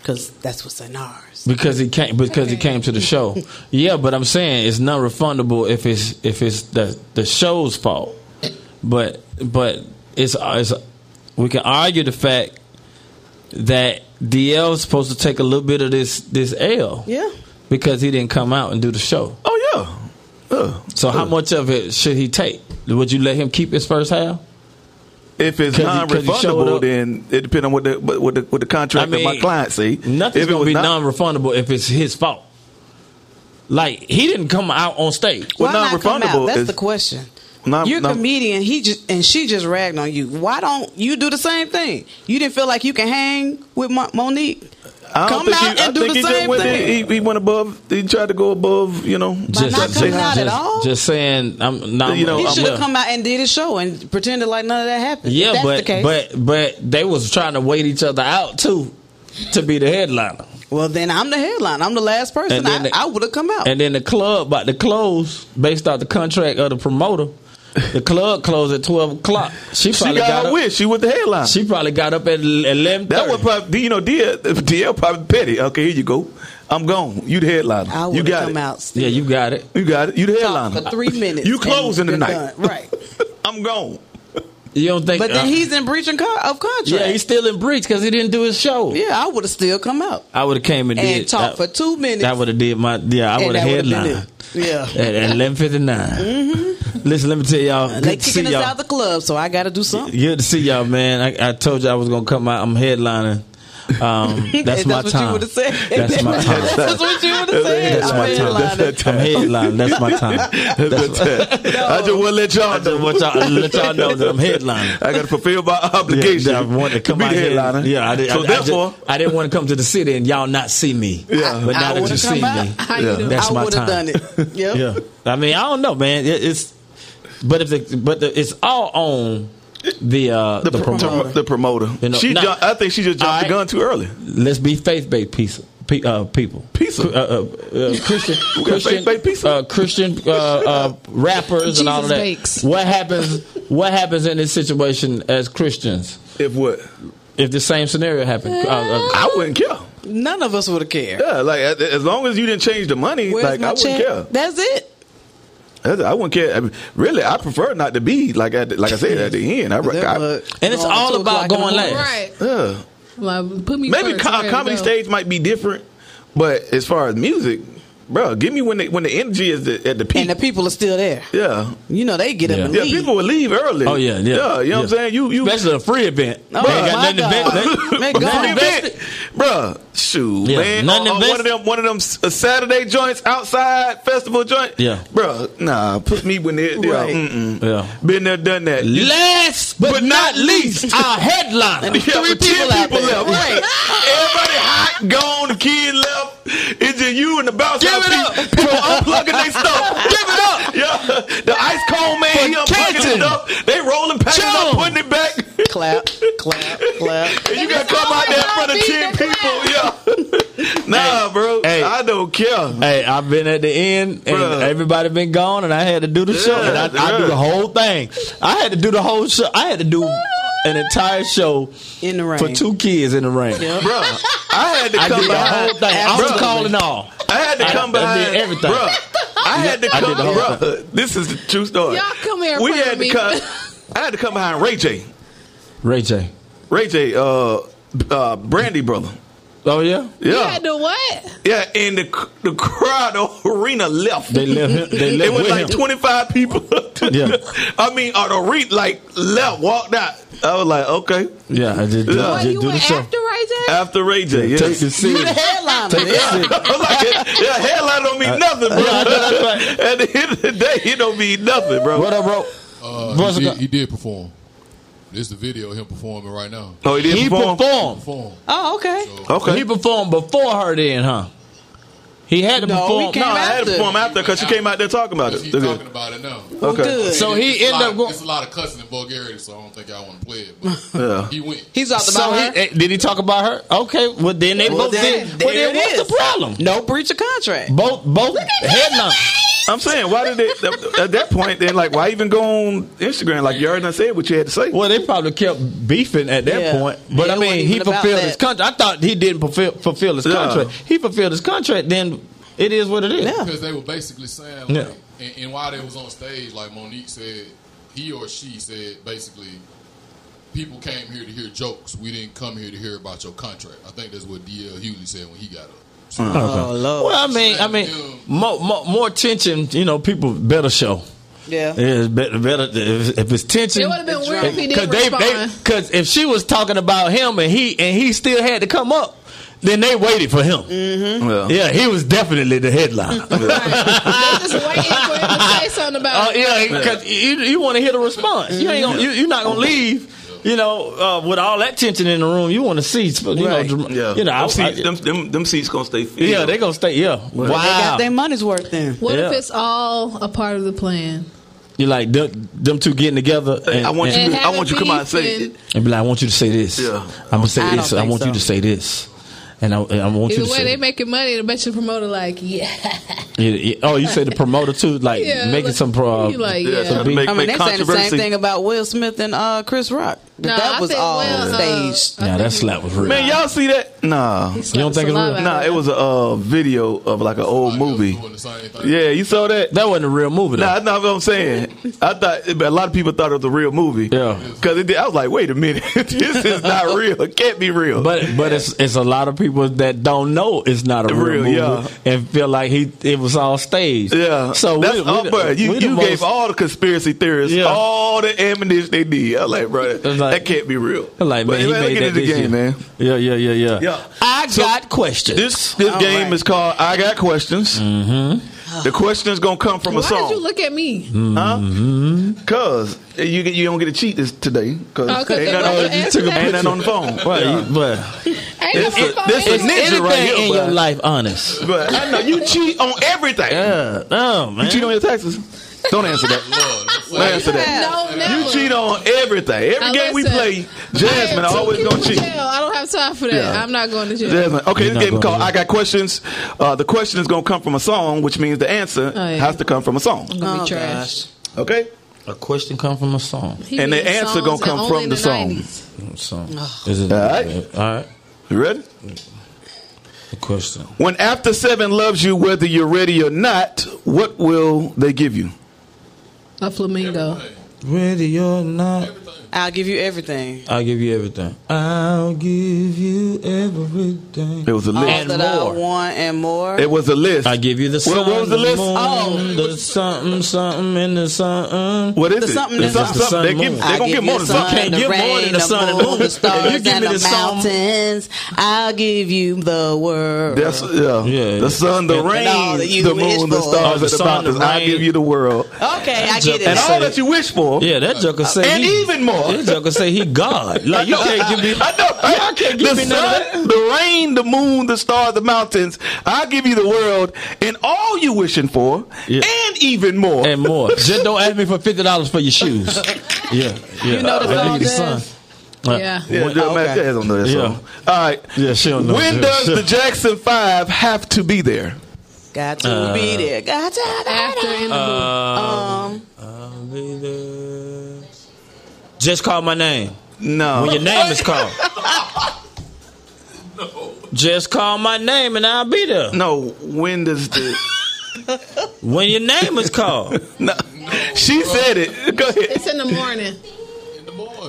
because that's what's in ours. because he came because he came to the show. Yeah, but I'm saying it's non refundable if it's if it's the the show's fault. But but it's it's we can argue the fact that DL is supposed to take a little bit of this this L. Yeah. Because he didn't come out and do the show. Oh yeah, yeah. So how much of it should he take? Would you let him keep his first half? If it's he- 'cause he showed non-refundable, up. then it depends on what the what what the, what the contract I mean, that my client say. Nothing's If it gonna be not- non refundable if it's his fault. Like he didn't come out on stage. Well, Why not come non-refundable out? That's is- the question. Non- You're a non- comedian. He just and she just ragged on you. Why don't you do the same thing? You didn't feel like you can hang with Mo- Mo'Nique. I don't Come think out he, and I do think the he just same went, thing. He, he went above. He tried to go above. You know, By not say coming hi. out at just, all? just saying, I'm not. You know, He should have come out and did his show and pretended like none of that happened. Yeah, that's but the case. but but they was trying to wait each other out too to be the headliner. well, then I'm the headline. I'm the last person. I, the- I would have come out. And then the club about to close based off the contract of the promoter. The club closed at twelve o'clock. She She got, got, her up. wish. She was the headline. She probably got up at eleven that was thirty. probably you know DL, DL probably petty. Okay, here you go. I'm gone. You the headliner. I you would got come it. out. Still. Yeah, you got it. You got it. You the Talk headliner for three minutes. You and closing you're tonight, done. right? I'm gone. You don't think? But then uh, he's in breach of contract. yeah, he's still in breach because he didn't do his show. Yeah, I would have still come out I would have came and, and did talked that- for two minutes. That would have did my yeah. I would have that headlined. Yeah. at eleven fifty nine. Listen, let me tell y'all. They Good see kicking us y'all. out the club, so I got to do something. Good to see y'all, man. I, I told you I was gonna come out. I'm headlining. Um, that's That's my what time. you would've said. That's my time. That's what you would have said. That's I'm my time. headlining. I'm headlining. That's my time. That's I just want to let y'all I just know. want y'all, let y'all know that I'm headlining. I got to fulfill my obligation. Yeah, I want to come be out the here. headliner. Yeah, I, did, so I, therefore, I, just, I didn't want to come to the city and y'all not see me. Yeah. but I now that you would've see out. me, Yeah. That's I my would have time. done it. Yep. yeah. I mean, I don't know, man. It, it's but if the but the, it's all on the uh the, the, pro- promoter. the promoter. You know, she, now- jumped, I think she just jumped All the gun too early. Let's be faith based piece. Pe- uh, people, Pizza. uh, uh, uh, Christian, We Christian, faith-based pizza. uh, Christian uh, uh, rappers and all of that. bakes. What happens? What happens in this situation as Christians If what? if the same scenario happened? Uh, uh, I wouldn't care. None of us would have cared. Yeah, like as- as long as you didn't change the money, Where's like I wouldn't check? care. That's it. That's- I wouldn't care. I mean, really, I prefer not to be like at the, like I said at the end. I, That I, And it's all about o'clock in the going morning. last. Right. yeah. Like, put me Maybe first. co- Ready comedy stage might be different, but as far as music, bro, give me when the, when the energy is the, at the peak. And the people are still there. yeah. You know they get up Yeah. and Yeah, leave. people would leave early. Oh yeah, yeah, yeah. You know what I'm saying? You, you, especially a free event. Oh, They ain't got my nothing to God. bet- Man, nothing go to on. shoot, Yeah, man. nothing On- on invest- one of them, one of them uh, Saturday joints outside festival joint. Yeah. bro, nah, put me when they, yeah, Right. mm-mm. Yeah. been there, done that. Last but, not least, our headliner. Yeah, Three but 10 people left. Right. Everybody hot, gone, the kid left. It's just you and the bounce Give it up. people, people unplugging their stuff. Give it up. Yeah. The ice cold man, he unplugging his Kenton. stuff. They rolling, packing it up, putting it back. clap, clap, clap. And you gotta come out there in front of ten people. Yeah. nah, bro. Hey. I don't care. Hey, I've been at the end, and Bruh. everybody been gone, and I had to do the show, and I, I do the whole thing. I had to do the whole show. I had to do an entire show In the rain. for two kids in the rain. Bro, I had to I come did the behind. whole thing. I was calling all. I had to I- come I did behind everything. Bro, I had to come. did the Bro, this is the true story. Y'all come here We had to me. come. I had to come behind Ray J. Ray J. Ray J. Uh, uh, Brandy brother. Oh yeah, You Yeah, had to what? yeah. And the the crowd, the arena left. they left him. They left. It was with like 25 people. Yeah. I mean, uh, the re like left, walked out. I was like, okay. Yeah, I just, do- Yeah. What, just you do the went show. after right there? After Ray J, yeah. Take the You seat. the headliner. Take the yeah. seat. I was like, yeah, headline don't mean nothing, bro. yeah, I know that's right. At the end of the day, it don't mean nothing, bro. What up, bro? Uh, he, did, he did perform. This the video of him performing right now. Oh, he did He perform? performed. Perform. Oh, okay. Okay. He performed before her, then, huh? He had to No, perform. he came no, I had to perform after because she came out there talking about it. he's Okay. talking about it now. Well, Okay. good. So he ended up going. It's a lot of cussing and vulgarity, so I don't think y'all want to play it. But Yeah. he went. He's talked So about he, her. eh, did he talk about her? Okay, well then they Well, both there- did. there Well, then it what's is. the problem? No breach of contract. Both both headliners. I'm saying, why did they at that point, then, like, why even go on Instagram? Like, you already done said what you had to say. Well, they probably kept beefing at that Yeah. point. But Yeah, I mean, he fulfilled his contract. I thought he didn't fulfill, fulfill his Yeah. contract. He fulfilled his contract. Then it is what it is. Yeah. Because they were basically saying, like, Yeah. and, and while they was on stage, like Mo'Nique said, he or she said, basically, people came here to hear jokes. We didn't come here to hear about your contract. I think that's what D.L. Hughley said when he got up. So, Oh, Lord. Well, I mean, I mean, more, more, more tension. You know, people better show. yeah. Yeah, it's better, better if, if it's tension. It would have been weird if he Because didn't they, they, respond. because if she was talking about him and he and he still had to come up, then they waited for him. Well, Yeah, he was definitely the headline. They just waiting for him to say something about Uh, it. yeah, because you, you want to hear the response. You ain't gonna, you, you're not gonna leave. You know, uh, with all that tension in the room, you want to see. You Right. know, yeah. you know, I, them, seats, I- them, them, them seats gonna stay filled. yeah, they gonna stay. Yeah, wow. They got their money's worth then. What if it's all a part of the plan? You like them, them two getting together. And, I want you. and, To, I want you to come out and say. it. and be like, I want you to say this. Yeah. I'm gonna say I this. don't I think want you to say this. And I, and I want Either you to the way, say. they making money. The bet your promoter like, yeah, Yeah, yeah. Oh, you say the promoter too, like Yeah, making like- some pro. you like, Yeah, yeah. trying to beat- make, I mean, make they saying the same thing about Will Smith and uh, Chris Rock. But Nah, that I was think all Will, uh, staged. I Nah, that slap was real. Man, y'all see that? Nah, You don't think it's saliva real? nah. It was a uh, video of like an old movie. doing the same thing. Yeah, you saw that. that wasn't a real movie. Though. Nah, that's not what I'm saying. I thought but a lot of people thought it was a real movie. Yeah. because I was like, wait a minute, this is not real. It can't be real. But but it's it's a lot of people that don't know it's not a real, Real, movie yeah. and feel like he it was all staged. yeah, So that's we, all, we, bro. You, we the you most- gave all the conspiracy theorists Yeah. all the ammunition they need. I was like, bro, like- that can't be real. like But man, he anyway, made let's that the this game, year. man. Yeah, yeah, yeah, yeah. Yeah. I So- got questions. This this All game right. is called I Got Questions. Mm-hmm. The question is gonna come from a Why song. did you look at me? Huh? Cause you get you don't get to cheat this today. Cause Oh, 'cause ain't they nothing don't on- answer ain't that. nothing on the phone. Well, Yeah. you- but Ain't This no is- phone this is answer. ninja anything right here, in boy. your life honest. But I know you cheat on everything. Yeah, no man. You cheat on your taxes. Don't answer that. Don't answer that. No, never. You cheat on everything. Every Now game we listen, play, Jasmine I have two always people gonna in cheat. jail. I don't have time for that. Yeah. I'm not going to jail. Jasmine. Okay, You're this game not is called gonna I Got Questions. Uh, the question is going to come from a song, which means the answer Oh, yeah. has to come from a song. I'm gonna be Oh, trash. Okay? A question come from a song. He And the made answer songs gonna come only from in the song. 90s. song. Is it All right. All right. You ready? The question. When After Seven loves you, whether you're ready or not, what will they give you? A flamingo. Ready or not, I'll give you everything. I'll give you everything. I'll give you everything. It was a All list. that more. I want and more. It was a list. I give you the sun, What- what was the list? moon, Oh. the something, something, and the something. What is The it? something The something, the something. They sun, give, they I gonna give get more you than something. Can't the give more than the sun and moon. the If stars, you give and me the the song- mountains. I'll give you the world. That's yeah. Yeah. The sun, the And rain, all that the moon, the stars, Oh, the and the sun, mountains. I rain. give you the world, okay, I get it. and all that you wish for. Yeah, that joker say And even more. That joker say he God. Like you can't give me. I know. Right? Y'all can't give the me none of sun, the rain, the moon, the stars, the mountains. I give you the world and all you wishing for, Yeah. and even more. and more. Just don't ask me for fifty dollars for your shoes. Yeah, yeah. You know the I song, need the Jazz? sun. Uh, Yeah. yeah, when- Joe okay. Don't know that Yeah. song. All right. Yeah, she don't know. When Yeah, does the Jackson Five have to be there? Got to Uh, be there. Got to be After in the Um, I'll be there. Just call my name. No. When your name is called. No. Just call my name and I'll be there. no. When does the? When your name is called. no. She said it. Go ahead. It's in the morning.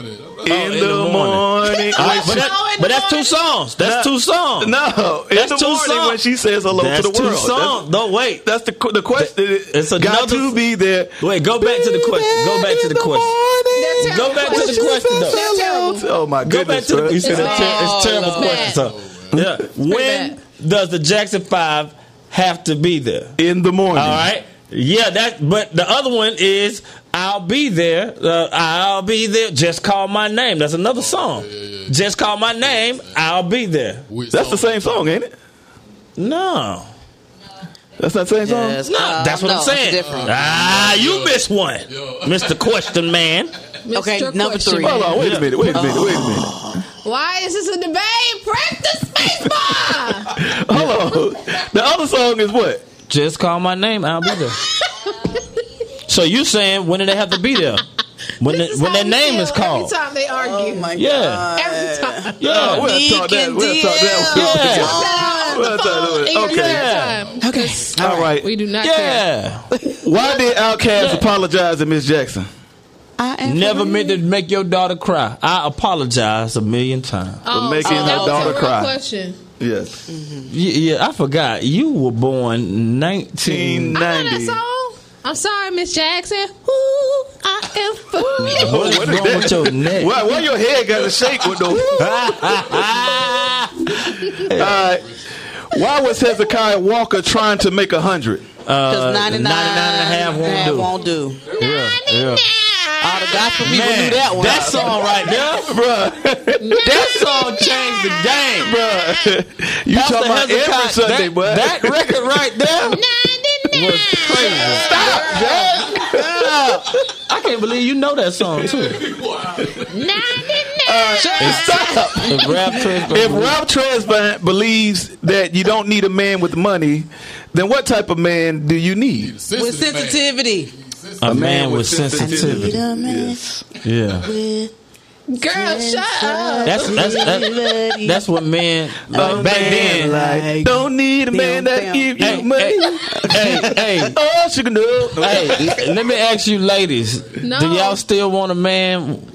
Oh, in the morning. Ah, in, in the, the morning. morning. All right, but, that- but that's two songs. That's two songs. No, in That's the two morning songs. when she says hello That's to the two world. songs. No, wait. That's, that's the the question. It's got another- to be there. Wait, go back to the question. Go back to the question. Go back to the question, though. That's terrible. Oh my Go goodness! back to the. bro. You said It's it's, ter- it's terrible question. So, oh, yeah. When does the Jackson Five have to be there? in the morning. All right. Yeah, that. But the other one is "I'll be there." Uh, I'll be there. Just call my name. That's another song. Just call my name. I'll be there. Which That's the same song, ain't it? No, That's not the same song. yes, no, uh, that's what no, I'm saying. different. Ah, you missed one, Mister Question Man. Okay, Mr. number Question three. Hold on, wait a minute, wait a minute, wait a minute. Why is this a debate? Practice spacebar. Hold on. The other song is what? Just call my name. I'll be there. so you saying when do they have to be there? When the, when their name is called? Every time they argue. Oh my Yeah. god. Every time. Yeah. Oh, we'll talk that. We'll talk that. Yeah. We'll talk that. Every Okay. time. Okay. All right. We do not care. Yeah. Why did Outkast apologize to Miss Jackson? I am Never meant to make your daughter cry. I apologize a million times. Oh, making so her daughter a real cry. question. Yes. Mm-hmm. Yeah, yeah, I forgot. You were born 19. I know that 1990. song. I'm sorry, Miss Jackson. Ooh, I am for real. What is What is wrong with your neck? Why, why your head got to shake with those? All right. Why was Hezekiah Walker trying to make a hundred? Uh, because 99, 99 and a half won't do. won't do. Yeah, yeah. All the gospel people Man, knew that one. that song right there, Bruh. that song changed the game, Bruh. You Pastor talking about every Hezekiah, Sunday, that, boy. that record right there was crazy. Stop, Jay. I can't believe you know that song too. Stop. If rap trans- If Ralph Tresvant believes that you don't need a man with money, then what type of man do you need? With sensitivity. A man with Need sensitivity, a man yeah. with Girl, shut up. That's that's that's, that's what men like back then. like, don't need a man that give you Hey, money. hey, hey, Oh, she can do hey, let me ask you, ladies. No. Do y'all still want a man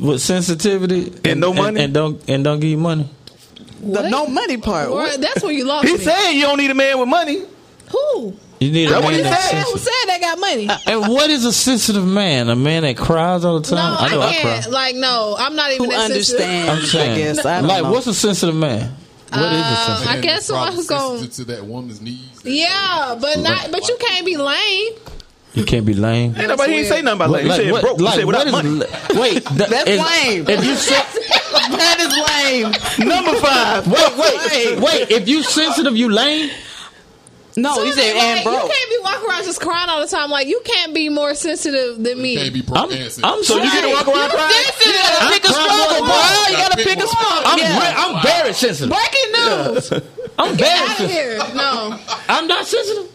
with sensitivity And no money? and, don't and don't give you money? the no money part. Or- that's where you lost He me. said you don't need a man with money. Who? You need a what man he that's said. Who sensitive. said they got money? And what is a sensitive man? A man that cries all the No, time? I, know I can't. cry. Like, no, I'm not even Who that sensitive. understands? I'm saying, I guess. I don't like, know. what's a sensitive man? What is a Uh, sensitive? I guess probably someone's going. sensitive to that woman's needs. Yeah, but not. But you can't be lame. You can't be lame. Ain't nobody he ain't say nothing about What- lame. He said what- broke. He like, said without what is money. la- Wait, th- That's is- lame. If you sen- that is lame. Number five. wait, wait, wait. If you sensitive, you lame. No, So he said like, and You can't be walking around just crying all the time. Like you can't be more sensitive than me. Can't be broke I'm, and sensitive. I'm So you get to walk around crying? You gotta pick a crying struggle, bro. You gotta Pick pick a one. struggle. I'm, Yeah. ve- I'm very sensitive. Breaking news. I'm Get very out of sensitive. here. No. I'm not sensitive.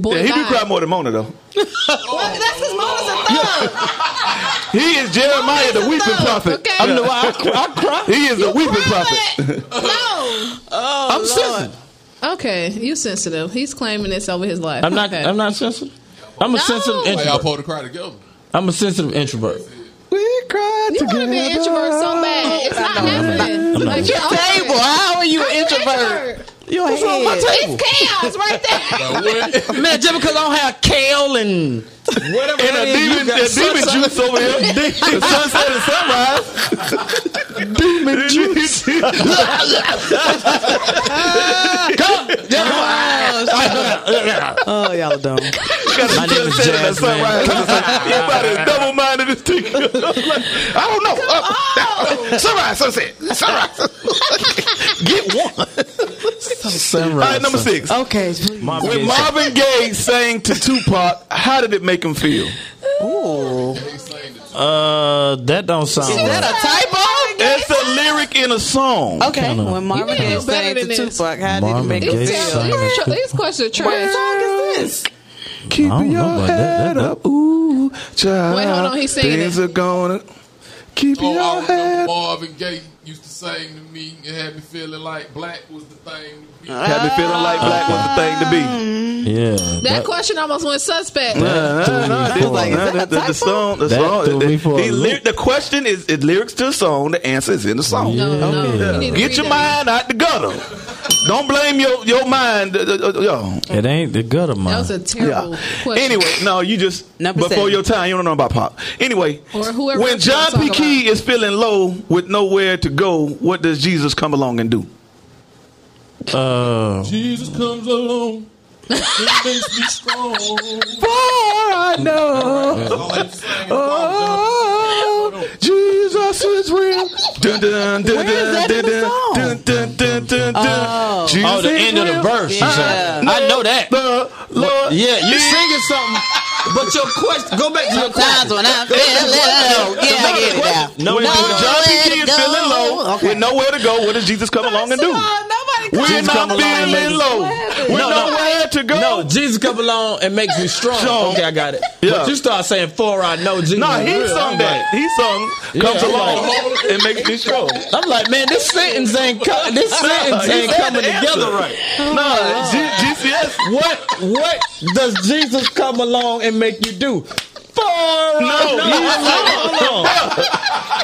Boy, Yeah, he do cry more than Mona though. Well, that's his mama's a thug. He is Jeremiah, the weeping thug, prophet. Okay. I'm the I, cry- I cry. He is the weeping Cry, prophet. but- no. I'm oh, sensitive. Okay, you sensitive. He's claiming this over his life. I'm not. Okay. I'm not sensitive. I'm a No. sensitive Why y'all introvert. supposed to cry together? I'm a sensitive introvert. We cried You want to be an introvert so bad. It's not happening. I'm not. Like, you're over Table. How are you an you introvert? Your What's wrong with my table? It's chaos right there. Man, just because I don't have kale and whatever And a you demon, got a demon juice over here. The sunset and sunrise. demon juice. Come, Oh, y'all dumb. My name is Sunset and Jazz, man. sunrise. Everybody is double minded as thing. I don't know. Uh, sunrise, sunset, sunrise. Get one. Sunrise. All right, number six. Okay. Marvin When Gaye Marvin Gaye sang to Tupac, how did it make him feel? Ooh. Uh, that don't sound Is that a typo? It's a lyric in a song. Okay. Kinda. When Marvin You Gaye know sang to than this. Tupac, how did it make him feel? sang terrible. to- These questions are What song is this? Keep I know your about that. head That- up, ooh, child. Wait, hold on, he's singing Things it. are gonna keep Oh, I your remember head. Marvin Gaye used to me and had me feeling like black was the thing. to be. Had me feeling like black was the thing to be. Yeah. That question almost went suspect. threw me I was like, is the, the, the song, the That song. threw the, me for a he loop. the question is, it lyrics to the song. The answer is in the song. No, no. Yeah. You need to Get your that. mind out the gutter. Don't blame your your mind. uh, uh, uh, yo. It ain't the gutter man. That was a terrible Yeah. question. Anyway, no, you just Number before seven. your time. You don't know about pop. Anyway, Or whoever when John wanna P. talk Kee is feeling low with nowhere to go, what does Jesus come along and do? Uh, Jesus comes along. It makes me strong. For I know. That's all I used to sing in the Oh, Jesus is real. Dun, dun, dun, Where is that dun, in the dun, song? dun, dun, dun, dun, dun. Jesus oh, the is end of the real. verse. you Yeah. said. I know that. The Lord Yeah, you is- singing something, but your question. Go back to your Sometimes question. when I feel low. Yeah, I get it now. No, When no, when John P. Nowhere Kee is feeling low Okay. with nowhere to go, what does Jesus come along and do? First of all, nobody When Jesus I'm come along and feeling low, We no, no. nowhere to go. No, Jesus come along and makes me strong. Strong. Okay, I got it. Yeah. But you start saying, "For I know Jesus." No, he real." sung that. He sung Yeah, comes I'm along like- and makes me strong. I'm like, man, this sentence ain't co- this sentence ain't coming together right. No, G- GCS. What what does Jesus come along and make you do? For I No, know. he I'm like.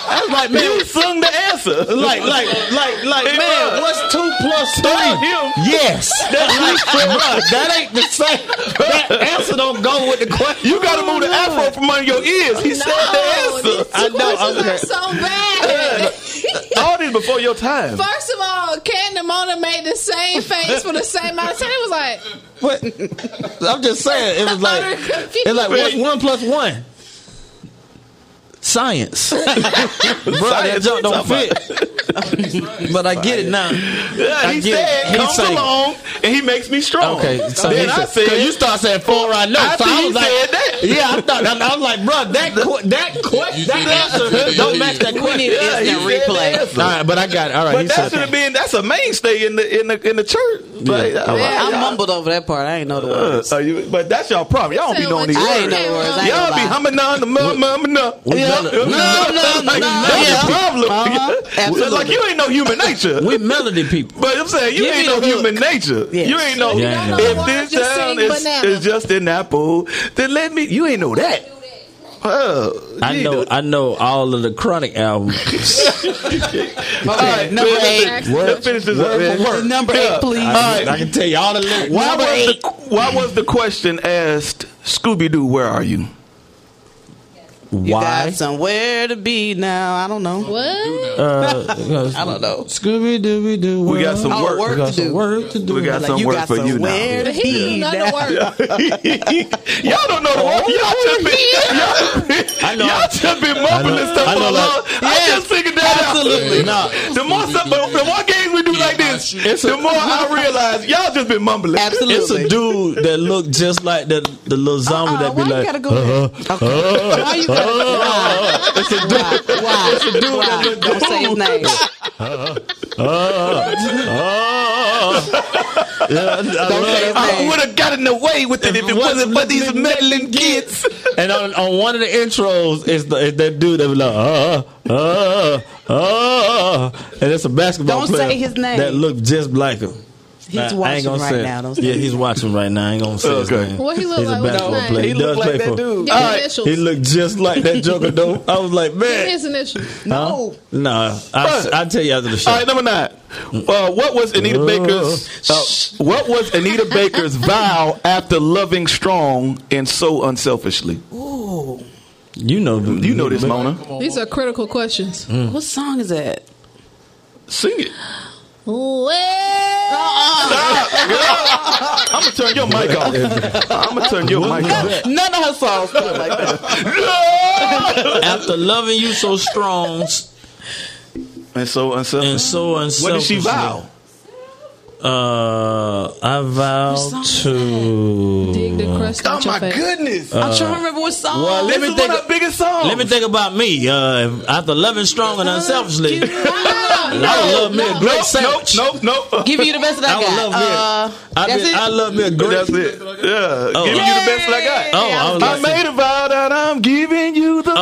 I was like, man, You sung the answer. like, like, like, like, It man, was. what's two plus Him. three? Yes, that's like, bruh, that ain't the same. That answer don't go with the question. You got to move the oh, afro from under your ears. He said the answer. I know. Questions Okay. so bad. All this before your time. First of all, no, Candy Mona made the same face for the same amount of time. It was like, What? I'm just saying. It was like it's like what's one plus one? Science, bro. That joke don't fit. but I get it now. Yeah, I he get said, it. He comes say- along and he makes me strong. Okay, so then he I said, said, you start saying four I know. After so I was like, said that. yeah, I thought I was like, bro, that qu- that question, that answer answer it. don't match that We question. need Yeah, he instant replay. that. All right, but I got it. All right. But that should have been that's a mainstay in the in the in the church. Like, Yeah. I'm I mumbled over that part. I ain't know the uh, words. uh, you- but that's y'all problem. Y'all don't be knowing these you I ain't words. know the words. Y'all be humming on the mum mum no. We melody- No, no, no, no, That's yeah. the problem. Uh-huh. Absolutely. Like you ain't no human nature. we melody people. But I'm saying you Give ain't no hook. human nature. Yes. You ain't know Yeah, know. if this the words, just town is, is just an apple, then let me. You ain't know that. Oh, I know. I know all of the Chronic albums. All right, number let's- eight. Let's finish this up, man. Number Yeah. eight, please. All right. I can tell you all the lyrics. Why Number was, eight. the, why was the question asked, Scooby Doo, where are you? You Why? got somewhere to be now. I don't know. what? Uh, I don't know. Scooby Dooby Doo. We got some Oh, work. work We got to some do. work to do. We got Like, some you work got for you somewhere now. to He be didn't know now. the word. y'all don't know the word. Y'all just been, y'all, I know. y'all just been mumbling I know- stuff I for know a like- long I just figured that out. Absolutely out. not. The more, stuff, the more games we do like this, the more I realize y'all just been mumbling. Absolutely. It's a dude that look just like the the little uh-uh, zombie Uh-uh, that be why you like. gotta go there? Uh-huh, okay. Uh-huh. Why you gotta Why? It's a dude. Why? Why? It's a dude Why? that look Don't say his name. Yeah, I Don't say his. I would have gotten away with it if it wasn't for these meddling kids. And on, on one of the intros, it's, the, it's that dude that be like, uh, uh, uh, and it's a basketball Don't player say his name. that look just like him. He's Nah, watching right say now. Don't yeah, he's watching right now. I ain't gonna say his Okay. name. What he look He's like? a What's his basketball player. He He, look does like play that for. dude. Give right. initials. He looked just like that Joker though. I was like, Give man, his initials. No. nah. I, I'll tell you after the show. All right, number nine. Uh, what was Anita Baker's uh, What was Anita Baker's vow after loving strong and so unselfishly? Ooh. You know, the, You know this, Mona. These are critical questions. Mm. What song is that? Sing it. Well, I'm gonna turn your mic off. I'm gonna turn your mic off. None of her songs feel like that. After loving you so strong And so unselfish. and so What unselfishly, did she vow? Uh, I vow to. dig the crust Oh my face. goodness! I'm trying to remember what song. Well, this let me think one of- of biggest songs. Let me think about me. Uh, after loving strong and unselfishly, I would love me a great nope, sandwich. nope, nope. Give you the best that I, I got. love me. a- uh, I, that's be- it? I love me a great. That's it. Yeah, Oh. giving you the best that I got. Oh, I I made a vow that I'm giving you the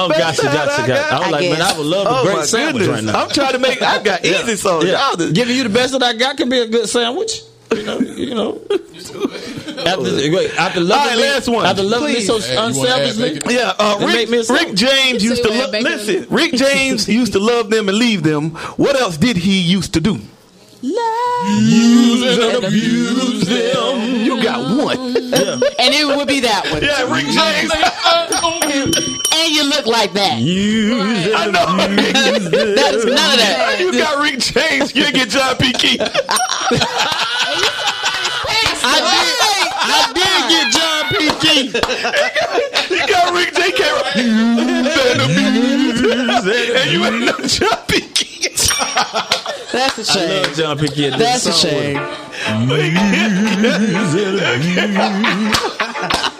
oh, best gotcha, gotcha, I gotcha. I was I like, man. I would love a Oh great sandwich goodness! right now. I'm trying to make. I got easy songs. Yeah. Y'all just- Giving you the best that I got can be a good sandwich. You know, you know. after, wait, after loving All right, me, last one. after loving me so Hey, wanna add unselfishly, bacon? Yeah, uh, Rick, me Rick. James used to you lo- add bacon in listen. Rick James used to love them and leave them. What else did he used to do? Use and abuse them. You got one. and it would be that one. Yeah, Rick James. And you look like that. use I know. That's none of that. you got Rick James. You get John P. Kee. I did, I did get John P. Kee. You got Rick J. K. Use and abuse. And you ain't no John P. That's a shame. love John. That's a shame.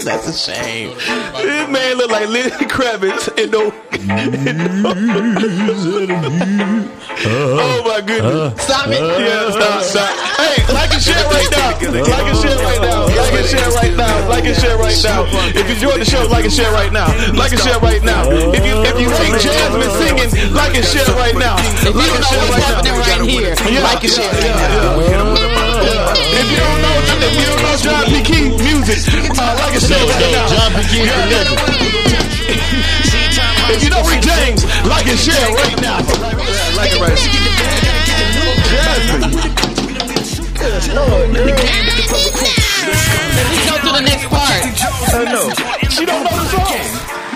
That's a shame. This man look like Lenny Kravitz and no. oh my goodness. Stop it. Yeah, stop, stop. Hey, like and share right now. Like and share right now. Like and share right now. Like and share right now. If you enjoyed the show, like and share right now. Like and share right now. If you if you think Jasmine singing, like and share right now. If you Like don't and know share what's right happening now. right here, Yeah. like and share if you don't know, nothing, we don't know John P. Kee music, uh, like I said right now. John P. Kee If you know Rick James, like and share right now. Like it right. Yes. Lord, Let's go to the next part. Uh, no. She don't know the song.